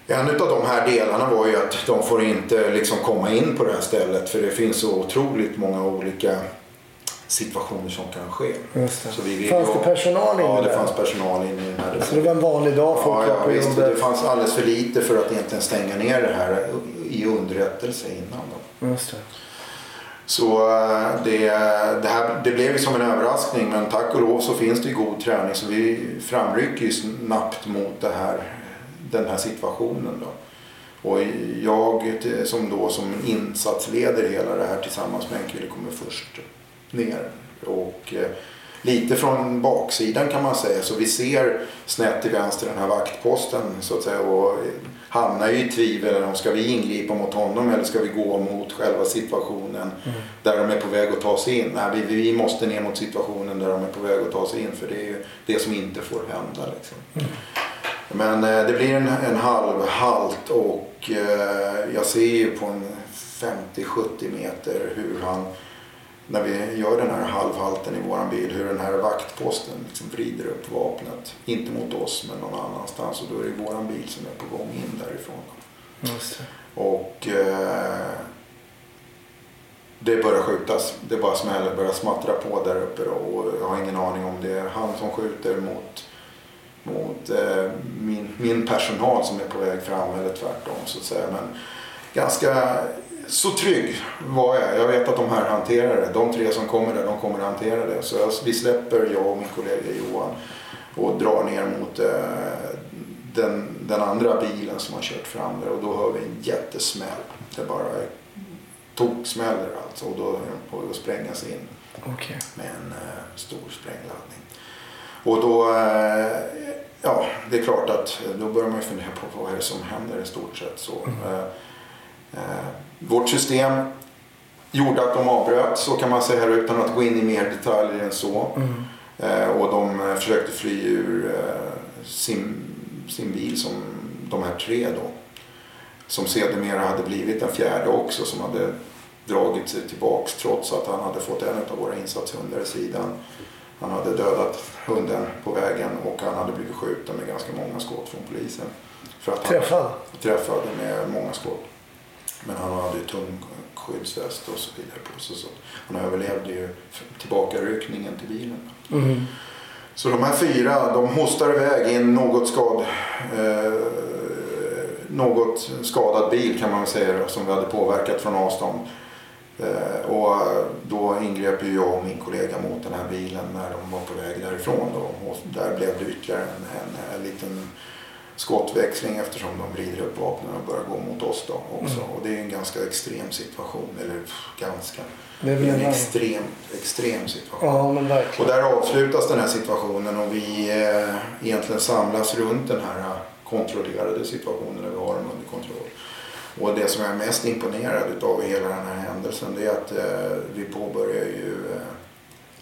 en utav de här delarna var ju att de får inte liksom komma in på det här stället för det finns så otroligt många olika situationer som kan ske. Just det. Så vi Fanns det personal inne Ja, det fanns personal inne i den här Så det var en vanlig dag? Folk Ja, ja visst. Det fanns alldeles för lite för att egentligen stänga ner det här i underrättelse innan. Då. Just det. Så eh, det, det, här, det blev som en överraskning men tack och lov så finns det god träning så vi framrycker ju snabbt mot det här, den här situationen. Då. Och jag till- som då som insatsleder hela det här tillsammans med en kille kommer först ner. Och eh, lite från baksidan kan man säga så vi ser snett till vänster den här vaktposten så att säga och hamnar ju i tvivel om ska vi ingripa mot honom eller ska vi gå mot själva situationen där de är på väg att ta sig in. Nej, vi, vi måste ner mot situationen där de är på väg att ta sig in för det är ju det som inte får hända. Liksom. Men eh, det blir en, en halv halt och eh, jag ser ju på en 50-70 meter hur han, när vi gör den här halvhalten i våran bil, hur den här vaktposten liksom vrider upp vapnet. Inte mot oss men någon annanstans och då är det våran bil som är på gång in därifrån. Just det. Och eh, det börjar skjutas. Det bara smäller, börjar smattra på där uppe då. och jag har ingen aning om det är han som skjuter mot, mot eh, min, min personal som är på väg fram eller tvärtom så att säga. Men ganska så trygg var jag. Jag vet att de här hanterar det. De tre som kommer där, de kommer att hantera det. Så jag, vi släpper, jag och min kollega Johan och drar ner mot eh, den, den andra bilen som har kört fram där och då hör vi en jättesmäll. Det bara toksmäller alltså och då är de på att sprängas in Okej. med en eh, stor sprängladdning. Och då, eh, ja det är klart att då börjar man ju fundera på vad är det som händer i stort sett. Så, eh, eh, vårt system gjorde att de avbröt, så kan man säga här utan att gå in i mer detaljer än så. Mm. Eh, och de eh, försökte fly ur eh, sin, sin bil som de här tre då. Som sedermera hade blivit en fjärde också som hade dragit sig tillbaks trots att han hade fått en av våra insatshundar i sidan. Han hade dödat hunden på vägen och han hade blivit skjuten med ganska många skott från polisen. För att han Träffad? träffade med många skott. Men han hade ju tung skyddsväst och så vidare på sig. Så han överlevde ju tillbakaryckningen till bilen. Mm. Så de här fyra, de hostar iväg i en något, skad, eh, något skadad bil kan man säga som vi hade påverkat från avstånd. Eh, och då ingrep ju jag och min kollega mot den här bilen när de var på väg därifrån. Då. Och där blev det ytterligare en, en, en liten skottväxling eftersom de vrider upp vapnen och börjar gå mot oss då också. Mm. Och det är en ganska extrem situation. Eller pff, ganska. Det är väl en extrem, extrem situation. Ja, men Och verkligen. där avslutas den här situationen och vi eh, egentligen samlas runt den här kontrollerade situationen där vi har dem under kontroll. Och det som jag är mest imponerad av i hela den här händelsen det är att eh, vi påbörjar ju eh,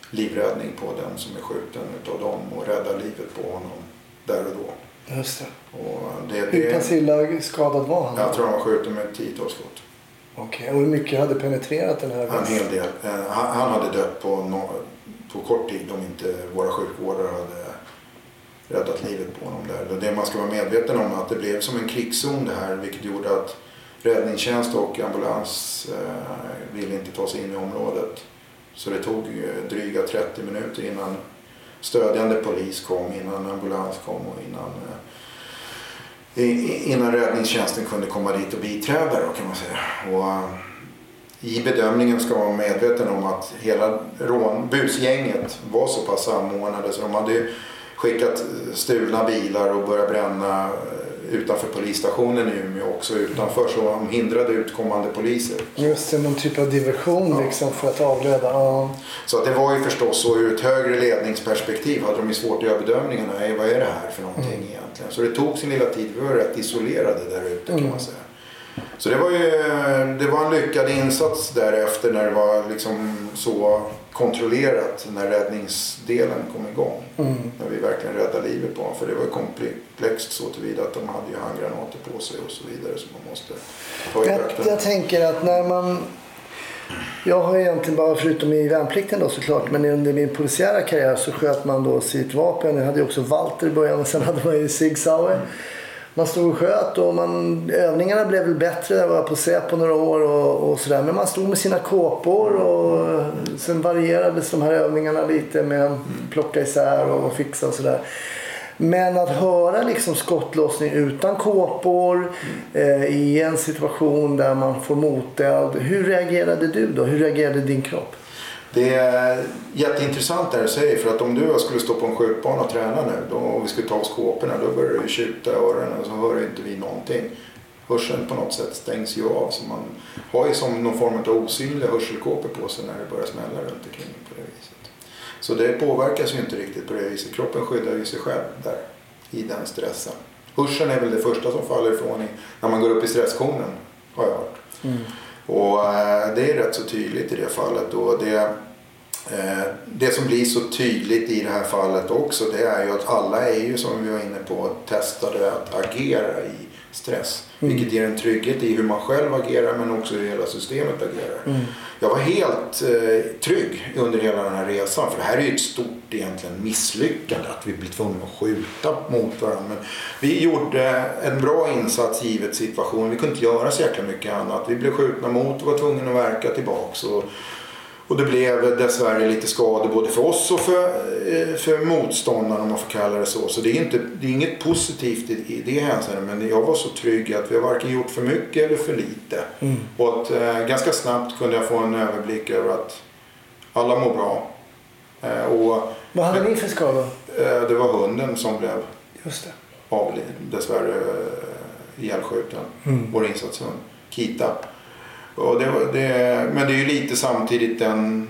livräddning på den som är skjuten utav dem och räddar livet på honom där och då. Just det. Och det, Hur det, pass illa skadad var han? jag tror han var skjuten med tiotals skott. Okej, och hur mycket hade penetrerat den här En hel del. Eh, Han, hade dött på, no, på kort tid om inte våra sjukvårdare hade räddat livet på honom där. Det man ska vara medveten om är att det blev som en krigszon det här vilket gjorde att räddningstjänst och ambulans eh, ville inte ta sig in i området. Så det tog dryga 30 minuter innan stödjande polis kom, innan ambulans kom och innan, eh, innan räddningstjänsten kunde komma dit och biträda då, kan man säga. Och, eh, i bedömningen ska man vara medveten om att hela rån, busgänget var så pass samordnade så de hade skickat eh, stulna bilar och börjat bränna utanför polisstationen i Umeå också utanför så de hindrade utkommande poliser. Just det, någon typ av diversion Ja. liksom för att avleda. Ja. Så att det var ju förstås så ur ett högre ledningsperspektiv hade de ju svårt att göra bedömningarna. Vad är det här för någonting egentligen? Så det tog sin lilla tid. Vi var rätt isolerade där ute kan Mm. man säga. Så det var ju det var en lyckad insats därefter när det var liksom så kontrollerat när räddningsdelen kom igång. Mm. När vi verkligen räddade livet på honom. För det var komplext så tillvida att de hade ju handgranater på sig och så vidare som man måste ta i Jag, jag tänker att när man... Jag har egentligen bara, förutom i värnplikten då såklart, men under min polisiära karriär så sköt man då sitt vapen. Jag hade ju också Walter i början och sen hade man ju Sig Sauer. Man stod och sköt och man, övningarna blev väl bättre. Jag var på Säpo några år och, och sådär. Men man stod med sina kåpor och sen varierades de här övningarna lite med att plocka isär och fixa och sådär. Men att höra liksom skottlossning utan kåpor eh, i en situation där man får moteld. Hur reagerade du då? Hur reagerade din kropp? Det är jätteintressant det du säger för att om du och jag skulle stå på en skjutbana och träna nu då, och vi skulle ta av kåporna då börjar det tjuta i öronen och så hör inte vi någonting. Hörseln på något sätt stängs ju av så man har ju som någon form av osynliga hörselkåpor på sig när det börjar smälla runt omkring på det viset. Så det påverkas ju inte riktigt på det viset. Kroppen skyddar ju sig själv där i den stressen. Hörseln är väl det första som faller ifrån i, när man går upp i stresskonen har jag hört. Mm. Och eh, det är rätt så tydligt i det fallet. Och det, eh, det som blir så tydligt i det här fallet också det är ju att alla är ju som vi var inne på testade att agera i stress. Vilket ger en trygghet i hur man själv agerar men också hur hela systemet agerar. Jag var helt eh, trygg under hela den här resan för det här är ju ett stort egentligen misslyckande att vi blir tvungna att skjuta mot varandra. Men vi gjorde en bra insats givet situationen. Vi kunde inte göra så jäkla mycket annat. Vi blev skjutna mot och var tvungna att verka tillbaks. Och, och det blev dessvärre lite skador både för oss och för, eh, för motståndaren om man får kalla det så. Så det är, inte, det är inget positivt i, i det hänseendet. Men jag var så trygg att vi har varken gjort för mycket eller för lite. Och att eh, ganska snabbt kunde jag få en överblick över att alla mår bra. Eh, och Vad hade ni för skador? eh, det var hunden som blev Just det. avlid, dessvärre eh, ihjälskjuten. Vår insatshund, Kita. Och det, det, men det är ju lite samtidigt den,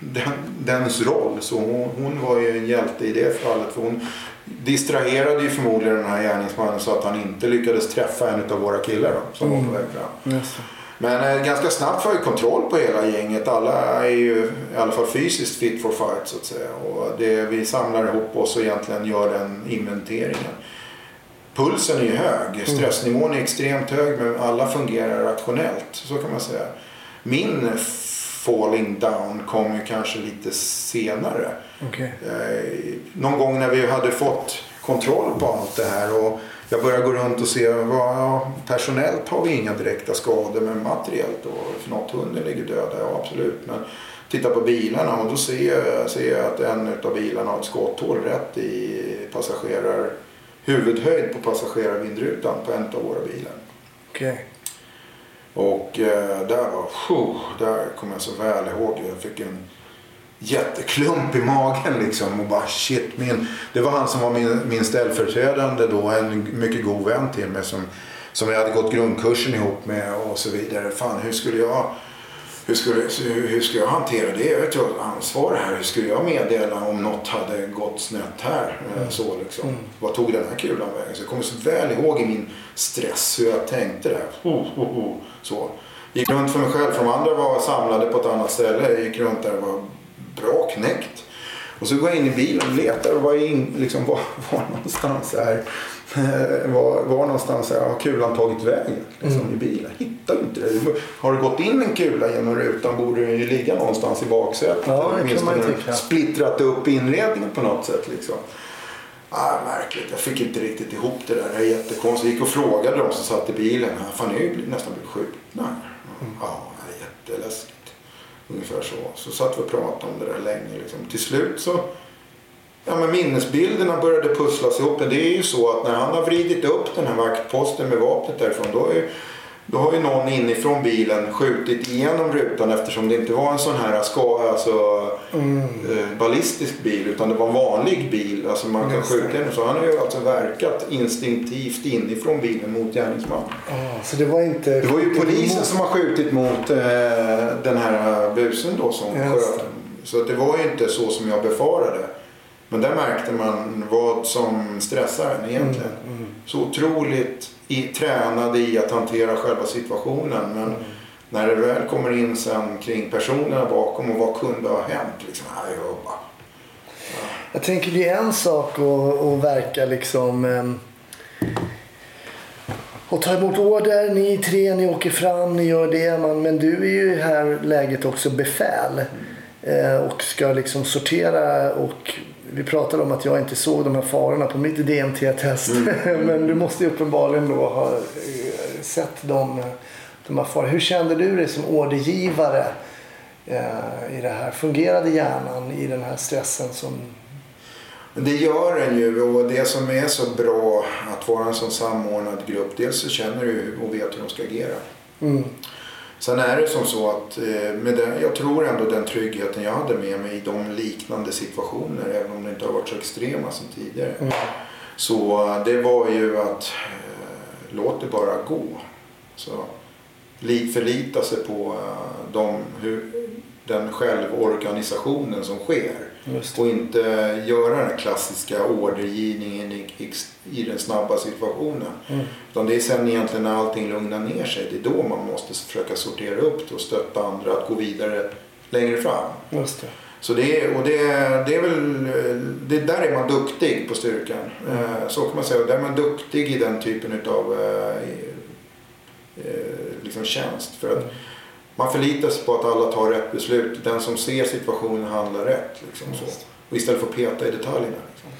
den, dens roll. Så hon, hon var ju en hjälte i det fallet. För hon distraherade ju förmodligen den här gärningsmannen så att han inte lyckades träffa en av våra killar då, som var på väg fram. Just det. Men eh, ganska snabbt får jag kontroll på hela gänget. Alla är ju i alla fall fysiskt fit for fight så att säga. Och det, vi samlar ihop oss och egentligen gör den inventeringen. Pulsen är ju hög. Stressnivån är extremt hög men alla fungerar rationellt. Så kan man säga. Min falling down kom ju kanske lite senare. Okej. Eh, någon gång när vi hade fått kontroll på allt det här och jag började gå runt och se vad, ja, personellt har vi inga direkta skador men materiellt då, för något hunden ligger döda, ja absolut. Men titta på bilarna och då ser jag, ser jag att en av bilarna har ett skotthål rätt i passagerar huvudhöjd på passagerarvindrutan på en av våra bilar. Okej. Och eh, där var, phew, där kommer jag så väl ihåg. Jag fick en jätteklump i magen liksom och bara shit. Min, det var han som var min, min ställföreträdande då, en mycket god vän till mig som, som jag hade gått grundkursen ihop med och så vidare. Fan hur skulle jag hur skulle, hur, skulle jag hantera det? Jag har ett ansvar här. Hur skulle jag meddela om något hade gått snett här? Eh, Så liksom. Mm. Vad tog den här kulan vägen? Så jag kommer så väl ihåg i min stress hur jag tänkte där. Oh, oh, oh. Så. Gick runt för mig själv. För de andra var samlade på ett annat ställe. Jag gick runt där och var bra knäckt. Och så går jag in i bilen och letar. Och var, in, liksom, var, var någonstans eh, var, var någonstans har kulan tagit vägen liksom, Mm. i bilen? Hittar inte det. Har det gått in en kula genom rutan borde den ju ligga någonstans i baksätet. Ja, Åtminstone splittrat upp inredningen på något sätt. Liksom. Ah, märkligt, jag fick inte riktigt ihop det där. Det är jättekonstigt. Jag gick och frågade dem som satt i bilen. Fan, ni har ju nästan blivit skjutna. Ja, det är jätteläskigt. Ungefär så. Så satt vi och pratade om det där länge. Liksom. Till slut så Ja, men minnesbilderna började pusslas ihop. Men det är ju så att när han har vridit upp den här vaktposten med vapnet därifrån. Då, är, då har ju någon inifrån bilen skjutit igenom rutan eftersom det inte var en sån här ska, alltså, eh, ballistisk bil. Utan det var en vanlig bil. Alltså man kan skjuta den. Så han har ju alltså verkat instinktivt inifrån bilen mot gärningsmannen. Ah, så det var inte... Det var ju polisen som har skjutit mot eh, den här busen då som Just sköt. Så att det var ju inte så som jag befarade. Men där märkte man vad som stressar en egentligen. Mm, Så otroligt i, tränad i att hantera själva situationen. Men Mm. när det väl kommer in sen kring personerna bakom och vad kunde ha hänt. Liksom, jag bara, Jag tänker det är en sak att, att verka liksom... ehm, och ta emot order. Ni tre, ni åker fram, ni gör det. Man, men du är ju i det här läget också befäl. Eh, och ska liksom sortera och vi pratade om att jag inte såg de här farorna på mitt DMT-test. men du måste ju uppenbarligen då ha eh, sett de, de här farorna. Hur kände du dig som ordergivare eh, i det här? Fungerade hjärnan i den här stressen som det gör den ju och det som är så bra att vara en sån samordnad grupp. Dels så känner du och vet hur de ska agera. Mm. Sen är det som så att eh, med den, jag tror ändå den tryggheten jag hade med mig i de liknande situationer, även om det inte har varit så extrema som tidigare. Mm. Så eh, det var ju att eh, låt det bara gå. Så, li, förlita sig på de, hur, den självorganisationen som sker. Just. Och inte göra den klassiska ordergivningen i, i, den snabba situationen. Mm. Utan det är sen egentligen när allting lugnar ner sig. Det är då man måste försöka sortera upp det och stötta andra att gå vidare längre fram. Just det. Så det, och det, det är väl, det, där är man duktig på styrkan. Eh, Så kan man säga. Och Där är man duktig i den typen av liksom tjänst. För att man förlitar sig på att alla tar rätt beslut. Den som ser situationen handlar rätt. Liksom, så. Och istället för att peta i detaljerna. Liksom.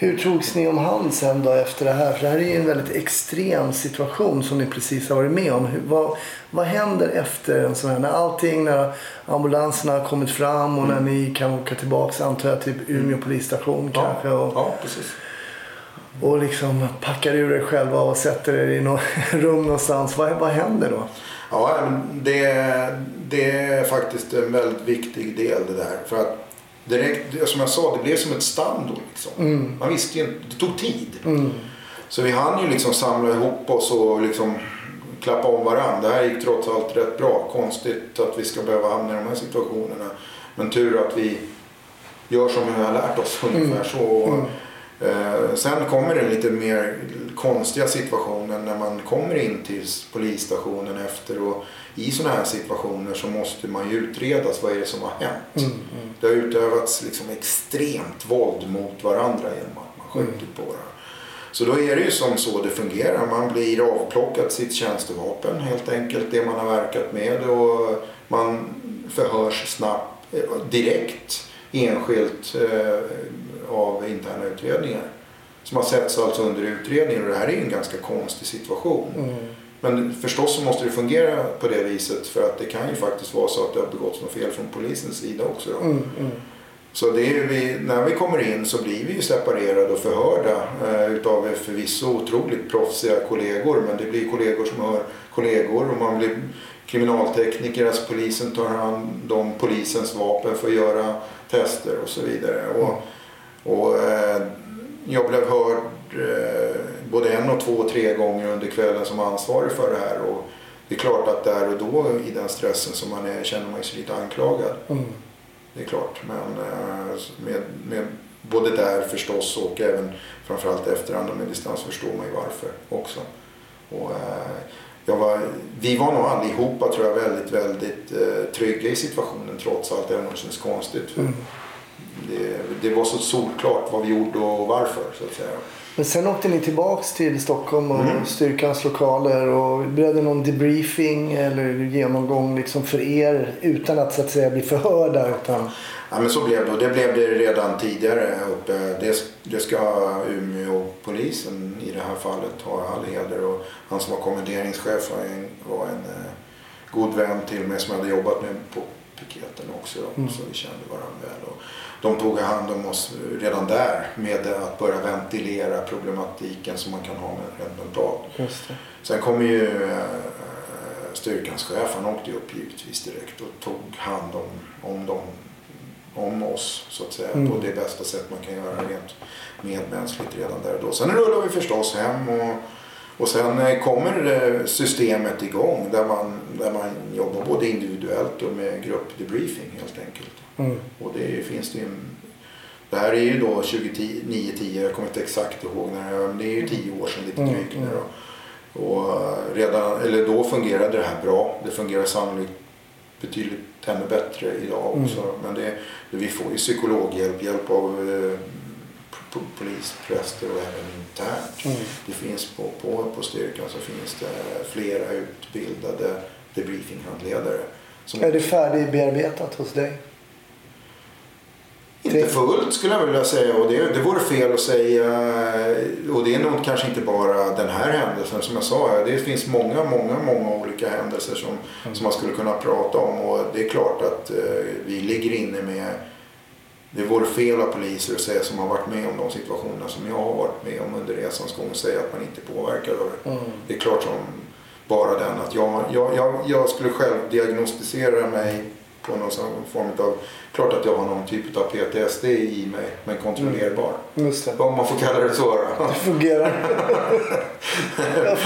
Hur togs ni om hand sen då efter det här? För det här är ju en väldigt extrem situation som ni precis har varit med om. Hur, vad, vad händer efter en sån här? När allting, när ambulanserna har kommit fram och när ni kan åka tillbaka, antar jag, till Umeå polisstation kanske. Och, ja, precis. och liksom packar ur er själva och sätter er i något rum någonstans. Vad, vad händer då? Ja, men det, det är faktiskt en väldigt viktig del det där. För att direkt, som jag sa, det blev som ett stand då. Liksom. Man visste ju inte, det tog tid. Mm. Så vi hann ju liksom samla ihop oss och liksom klappa om varandra. Det här gick trots allt rätt bra. Konstigt att vi ska behöva hamna i de här situationerna. Men tur att vi gör som vi har lärt oss ungefär så. Eh, sen kommer det lite mer konstiga situationer när man kommer in till polisstationen efter. Och I sådana här situationer så måste man ju utredas. Vad är det som har hänt? Det har utövats liksom extremt våld mot varandra genom att man skjutit på varandra. Så då är det ju som så det fungerar. Man blir avplockad sitt tjänstevapen helt enkelt. Det man har verkat med och man förhörs snabbt, eh, direkt, enskilt eh, av interna utredningar. Som har setts alltså under utredningen och det här är ju en ganska konstig situation. Mm. Men förstås så måste det fungera på det viset för att det kan ju faktiskt vara så att det har begåtts något fel från polisens sida också. Mm, mm. Så vi, när vi kommer in så blir vi ju separerade och förhörda eh, utav förvisso otroligt proffsiga kollegor. Men det blir kollegor som hör kollegor och man blir kriminaltekniker. Alltså polisen tar hand om polisens vapen för att göra tester och så vidare. Och, och eh, jag blev hörd eh, både en och två och tre gånger under kvällen som ansvarig för det här. Och det är klart att där och då i den stressen som man är känner man sig lite anklagad. Mm. Det är klart. Men eh, med, med både där förstås och även framförallt efterhand och med distans förstår man ju varför också. Och, var, vi var nog allihopa tror jag väldigt, väldigt eh, trygga i situationen trots allt, även om det känns konstigt. Mm. Det, det var så solklart vad vi gjorde och varför så att säga. Men sen åkte ni tillbaks till Stockholm och Mm. styrkans lokaler och blev det någon debriefing eller genomgång liksom för er utan att så att säga bli förhörda utan Ja, men så blev det och det blev det redan tidigare uppe. Det, det ska Umeå-polisen i det här fallet ha all heder och han som var kommenderingschef var en, var en eh, god vän till mig som jag hade jobbat med på piketen också. Då, Mm. Så vi kände varandra väl. Och de tog hand om oss redan där med att börja ventilera problematiken som man kan ha med rent mentalt. just det. Sen kom ju eh, styrkans chef, han åkte upp givetvis direkt och tog hand om, om, dem, om oss så att säga Mm. på det bästa sätt man kan göra rent medmänskligt redan där och då. Sen rullar vi förstås hem och, och sen eh, kommer eh, systemet igång där man, där man jobbar både individuellt och med gruppdebriefing helt enkelt. Mm. Och det finns det en, det här är ju då 2009-10, jag kommer inte exakt ihåg när det men det är ju 10 år sedan lite Mm, drygt nu mm. då. Och eh, redan, eller då fungerade det här bra. Det fungerar sannolikt betydligt ännu bättre idag Mm. också. Men det, vi får ju psykologhjälp, hjälp av eh, polis, präster och även internt. Mm. Det finns på, på, på styrkan så finns det flera utbildade debriefinghandledare. Som Är det färdigbearbetat hos dig? Inte fullt skulle jag vilja säga och det, det vore fel att säga. Och det är nog kanske inte bara den här händelsen som jag sa. Det finns många, många, många olika händelser som, som man skulle kunna prata om. Och det är klart att eh, vi ligger inne med det vore fel av poliser att säga som har varit med om de situationerna som jag har varit med om under resans gång och säga att man inte är påverkad av det. Mm. Det är klart som bara den att jag, jag, jag, jag skulle själv diagnostisera mig på någon form av, klart att jag har någon typ av PTSD i mig, men kontrollerbar. Det. Om man får kalla det så. då. Det fungerar.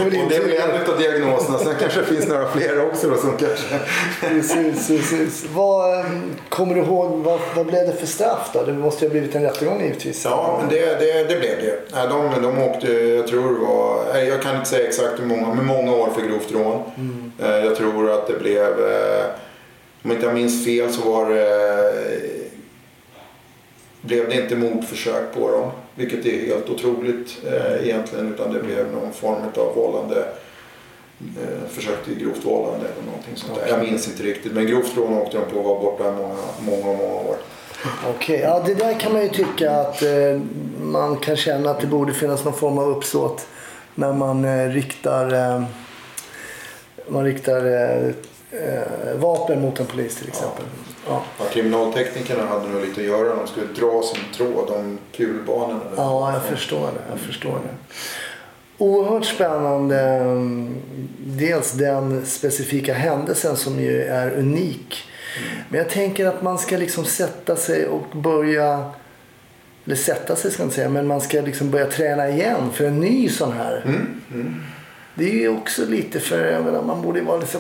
Och det är väl en av diagnoserna, sen kanske det finns några fler också då som kanske... Precis, precis. Vad, eh, kommer du ihåg, vad, vad blev det för straff då? Det måste ju ha blivit en rättegång givetvis. Ja, men det, det, det blev det. De, de åkte, jag tror det var, jag kan inte säga exakt hur många, men många år för grovt rån. Mm. Eh, Jag tror att det blev, eh, om inte jag minns fel så var det, eh, blev det inte mordförsök på dem. Vilket är helt otroligt eh, egentligen. Utan det blev någon form av vållande, eh, försök till grovt vållande eller någonting sånt där. Jag minns inte riktigt. Men grovt rån åkte de på och var borta många, många, många år. Okej, ja det där kan man ju tycka att eh, man kan känna att det borde finnas någon form av uppsåt när man eh, riktar, eh, man riktar eh, vapen mot en polis till exempel. Ja. Ja, kriminalteknikerna hade nog lite att göra. De skulle dra sin tråd om kulbanorna. Ja, jag förstår det. Jag förstår det. Oerhört spännande. mm, Dels den specifika händelsen som ju är unik. Men jag tänker att man ska liksom sätta sig och börja... Eller sätta sig ska jag inte säga, men man ska liksom börja träna igen för en ny sån här. Mm, Det är ju också lite för, jag menar, man borde ju vara lite så...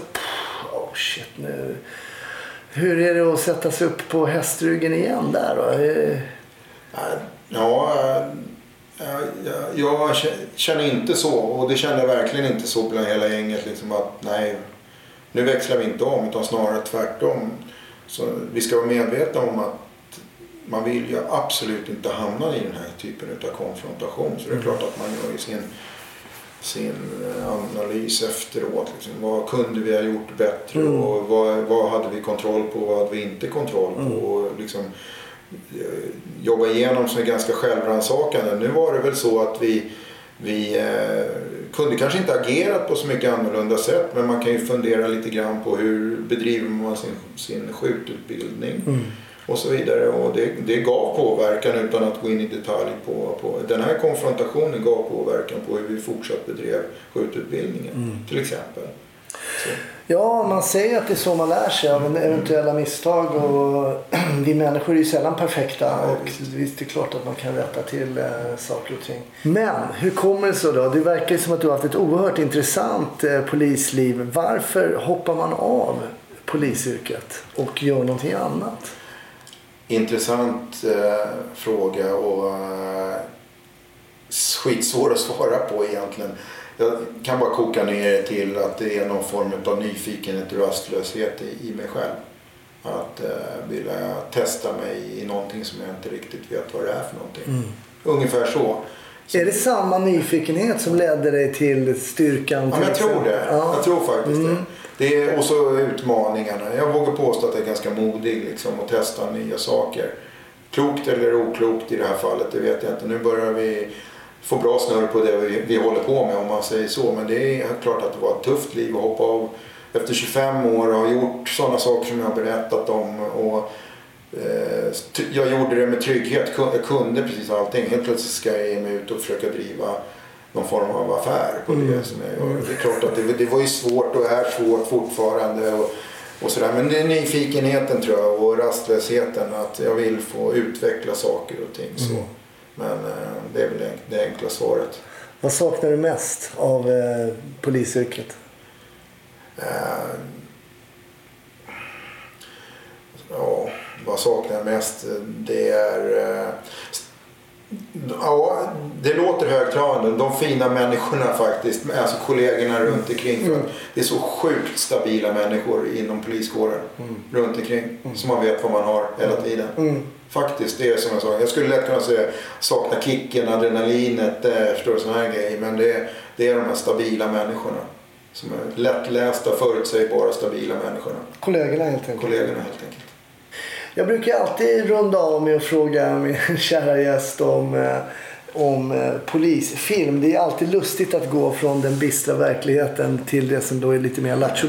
Oh shit nu. Hur är det att sätta sig upp på hästryggen igen där då? Ja, jag, känner inte så. Och det kände jag verkligen inte så bland hela gänget. Liksom att nej, nu växlar vi inte om. Utan snarare tvärtom. Så vi ska vara medvetna om att man vill ju absolut inte hamna i den här typen av konfrontation. Så det är klart att man gör sin, sin eh, analys efteråt. Liksom. Vad kunde vi ha gjort bättre Mm. och vad, vad hade vi kontroll på och vad hade vi inte kontroll på? Och liksom, eh, jobba igenom som är ganska självrannsakande. Nu var det väl så att vi, vi eh, kunde kanske inte agerat på så mycket annorlunda sätt men man kan ju fundera lite grann på hur bedriver man sin, sin skjututbildning Mm. Och så vidare. Och det, det gav påverkan utan att gå in i detalj på, på den här konfrontationen gav påverkan på hur vi fortsatt bedrev skjututbildningen Mm. till exempel. Så. Ja, man säger att det är så man lär sig av eventuella misstag och vi människor är ju sällan perfekta och visst det är klart att man kan rätta till eh, saker och ting. Men hur kommer det sig då? Det verkar som att du har haft ett oerhört intressant eh, polisliv. Varför hoppar man av polisyrket och gör någonting annat? Intressant eh, fråga och eh, skitsvår att svara på egentligen. Jag kan bara koka ner det till att det är någon form av nyfikenhet och rastlöshet i, i mig själv. Att eh, vilja testa mig i någonting som jag inte riktigt vet vad det är för någonting. Ungefär så. Är det samma nyfikenhet som ledde dig till styrkan? Ja, till men jag tror det. Ja. Jag tror faktiskt Mm. det det är, och så utmaningarna. Jag vågar påstå att jag är ganska modig liksom, och testa nya saker. Klokt eller oklokt i det här fallet, det vet jag inte. Nu börjar vi få bra snurr på det vi, vi håller på med om man säger så. Men det är klart att det var ett tufft liv att hoppa av efter 25 år och ha gjort sådana saker som jag har berättat om. Och, eh, jag gjorde det med trygghet. Jag kunde precis allting. Helt plötsligt ska jag ge mig ut och försöka driva någon form av affär på det gör. Det är klart att det, det var ju svårt och är svårt fortfarande. Och, och sådär. Men det är nyfikenheten tror jag och rastlösheten. Att jag vill få utveckla saker och ting. Så. Men eh, det är väl det, det enkla svaret. Vad saknar du mest av eh, polisyrket? Eh, ja, vad saknar jag mest? Det är... eh, Ja, det låter högtravande. De fina människorna faktiskt, alltså kollegorna runt omkring. För att det är så sjukt stabila människor inom poliskåren runt omkring. Så man vet vad man har hela tiden. Mm. Faktiskt, det är som jag sa. Jag skulle lätt kunna säga sakna kicken, adrenalinet, eh, förstår sådana här grejer. Men det är, det är de här stabila människorna. Som är lättlästa, förutsägbara, stabila människorna. Kollegorna helt enkelt. Kollegorna helt enkelt. Jag brukar alltid runda av med att fråga min kära gäst om, eh, om eh, polisfilm. Det är alltid lustigt att gå från den bistra verkligheten till det som då är lite mer lattjo.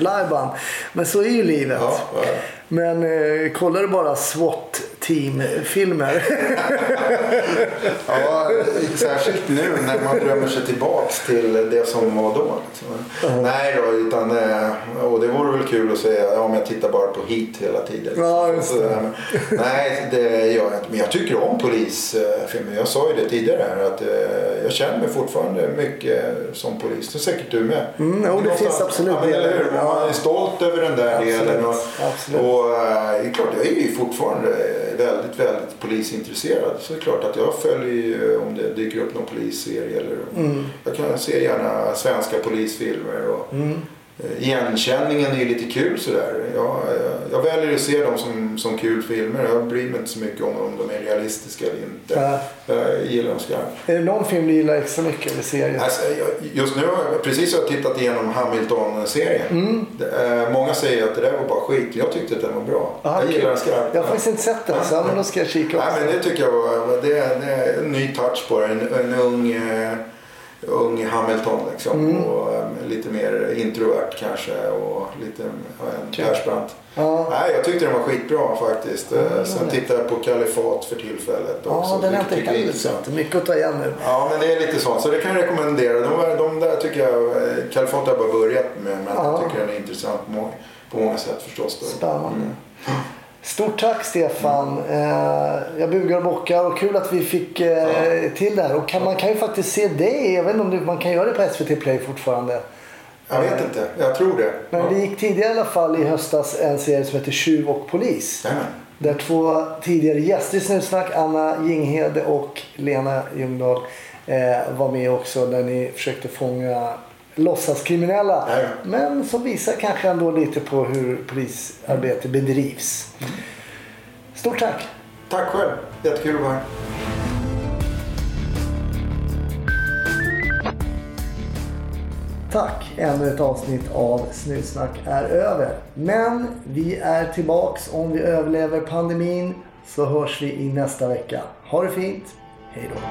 Men så är ju livet. Ja, ja. Men eh, kollar du bara SWAT-team-filmer? Ja, särskilt nu när man drömmer sig tillbaks till det som var då. Liksom. Nej då, utan, eh, och det vore väl kul att säga, ja men jag tittar bara på hit hela tiden. Ja, just det. Så, eh, Nej, det gör jag inte. Men jag tycker om polisfilmer. Jag sa ju det tidigare här att eh, jag känner mig fortfarande mycket som polis. Det är säkert du med. Mm, jo, det finns absolut ja, men, eller hur? Man är stolt över den där Absolut, delen. Och, absolut. och eh, det är klart, jag är ju fortfarande väldigt, väldigt polisintresserad. Så det är klart att jag följer ju om det dyker upp någon polisserie. Eller, Mm. Jag kan se gärna svenska polisfilmer. Och, Mm. Eh, Igenkänningen är ju lite kul sådär. Jag, jag, jag väljer att se dem som, som kul filmer. Jag bryr mig inte så mycket om om de är realistiska eller inte. Ja. Jag gillar dem skarpt. Är det någon film du gillar extra mycket eller serie? Alltså, just nu har jag precis har jag tittat igenom Hamilton-serien. Mm. Eh, Många säger att det där var bara skit. Jag tyckte att den var bra. Aha, jag gillar den skarpt. Jag har faktiskt inte sett den, så ja, men då ska jag kika också. Nej, men det tycker jag var det, är- det är en ny touch på det. En, en ung, eh, ung Hamilton liksom. Mm. Och, eh, lite mer introvert kanske och lite ja, en Kul. Persbrandt. Ja. Nej, jag tyckte den var skitbra faktiskt. Eh, Ja, Sen det. tittar jag på Kalifat för tillfället också. Ja, den har jag inte heller sett. Mycket att ta igen nu. Ja, men det är lite sånt. Så det kan jag rekommendera. De, de där tycker jag, eh, Kalifat har jag bara börjat med. Men Ja. jag tycker den är intressant på många, på många sätt förstås. Då. Spännande. Stort tack Stefan. Eh, jag bugar och bockar och kul att vi fick eh, till det här. Och kan, man kan ju faktiskt se dig, även om det, man kan göra det på SVT Play fortfarande. Jag vet inte, jag tror det. Men Ja. det gick tidigare i alla fall i höstas en serie som heter Tjuv och polis. Jajamän. Där två tidigare gäster i Snutsnack, Anna Jinghede och Lena Ljungdahl, eh, var med också. Där ni försökte fånga låtsaskriminella. Ja, ja. Men som visar kanske ändå lite på hur polisarbete bedrivs. Stort tack! Tack själv. Jättekul att vara här. Tack! Ännu ett avsnitt av Snutsnack är över. Men vi är tillbaks om vi överlever pandemin så hörs vi i nästa vecka. Ha det fint. Hej då!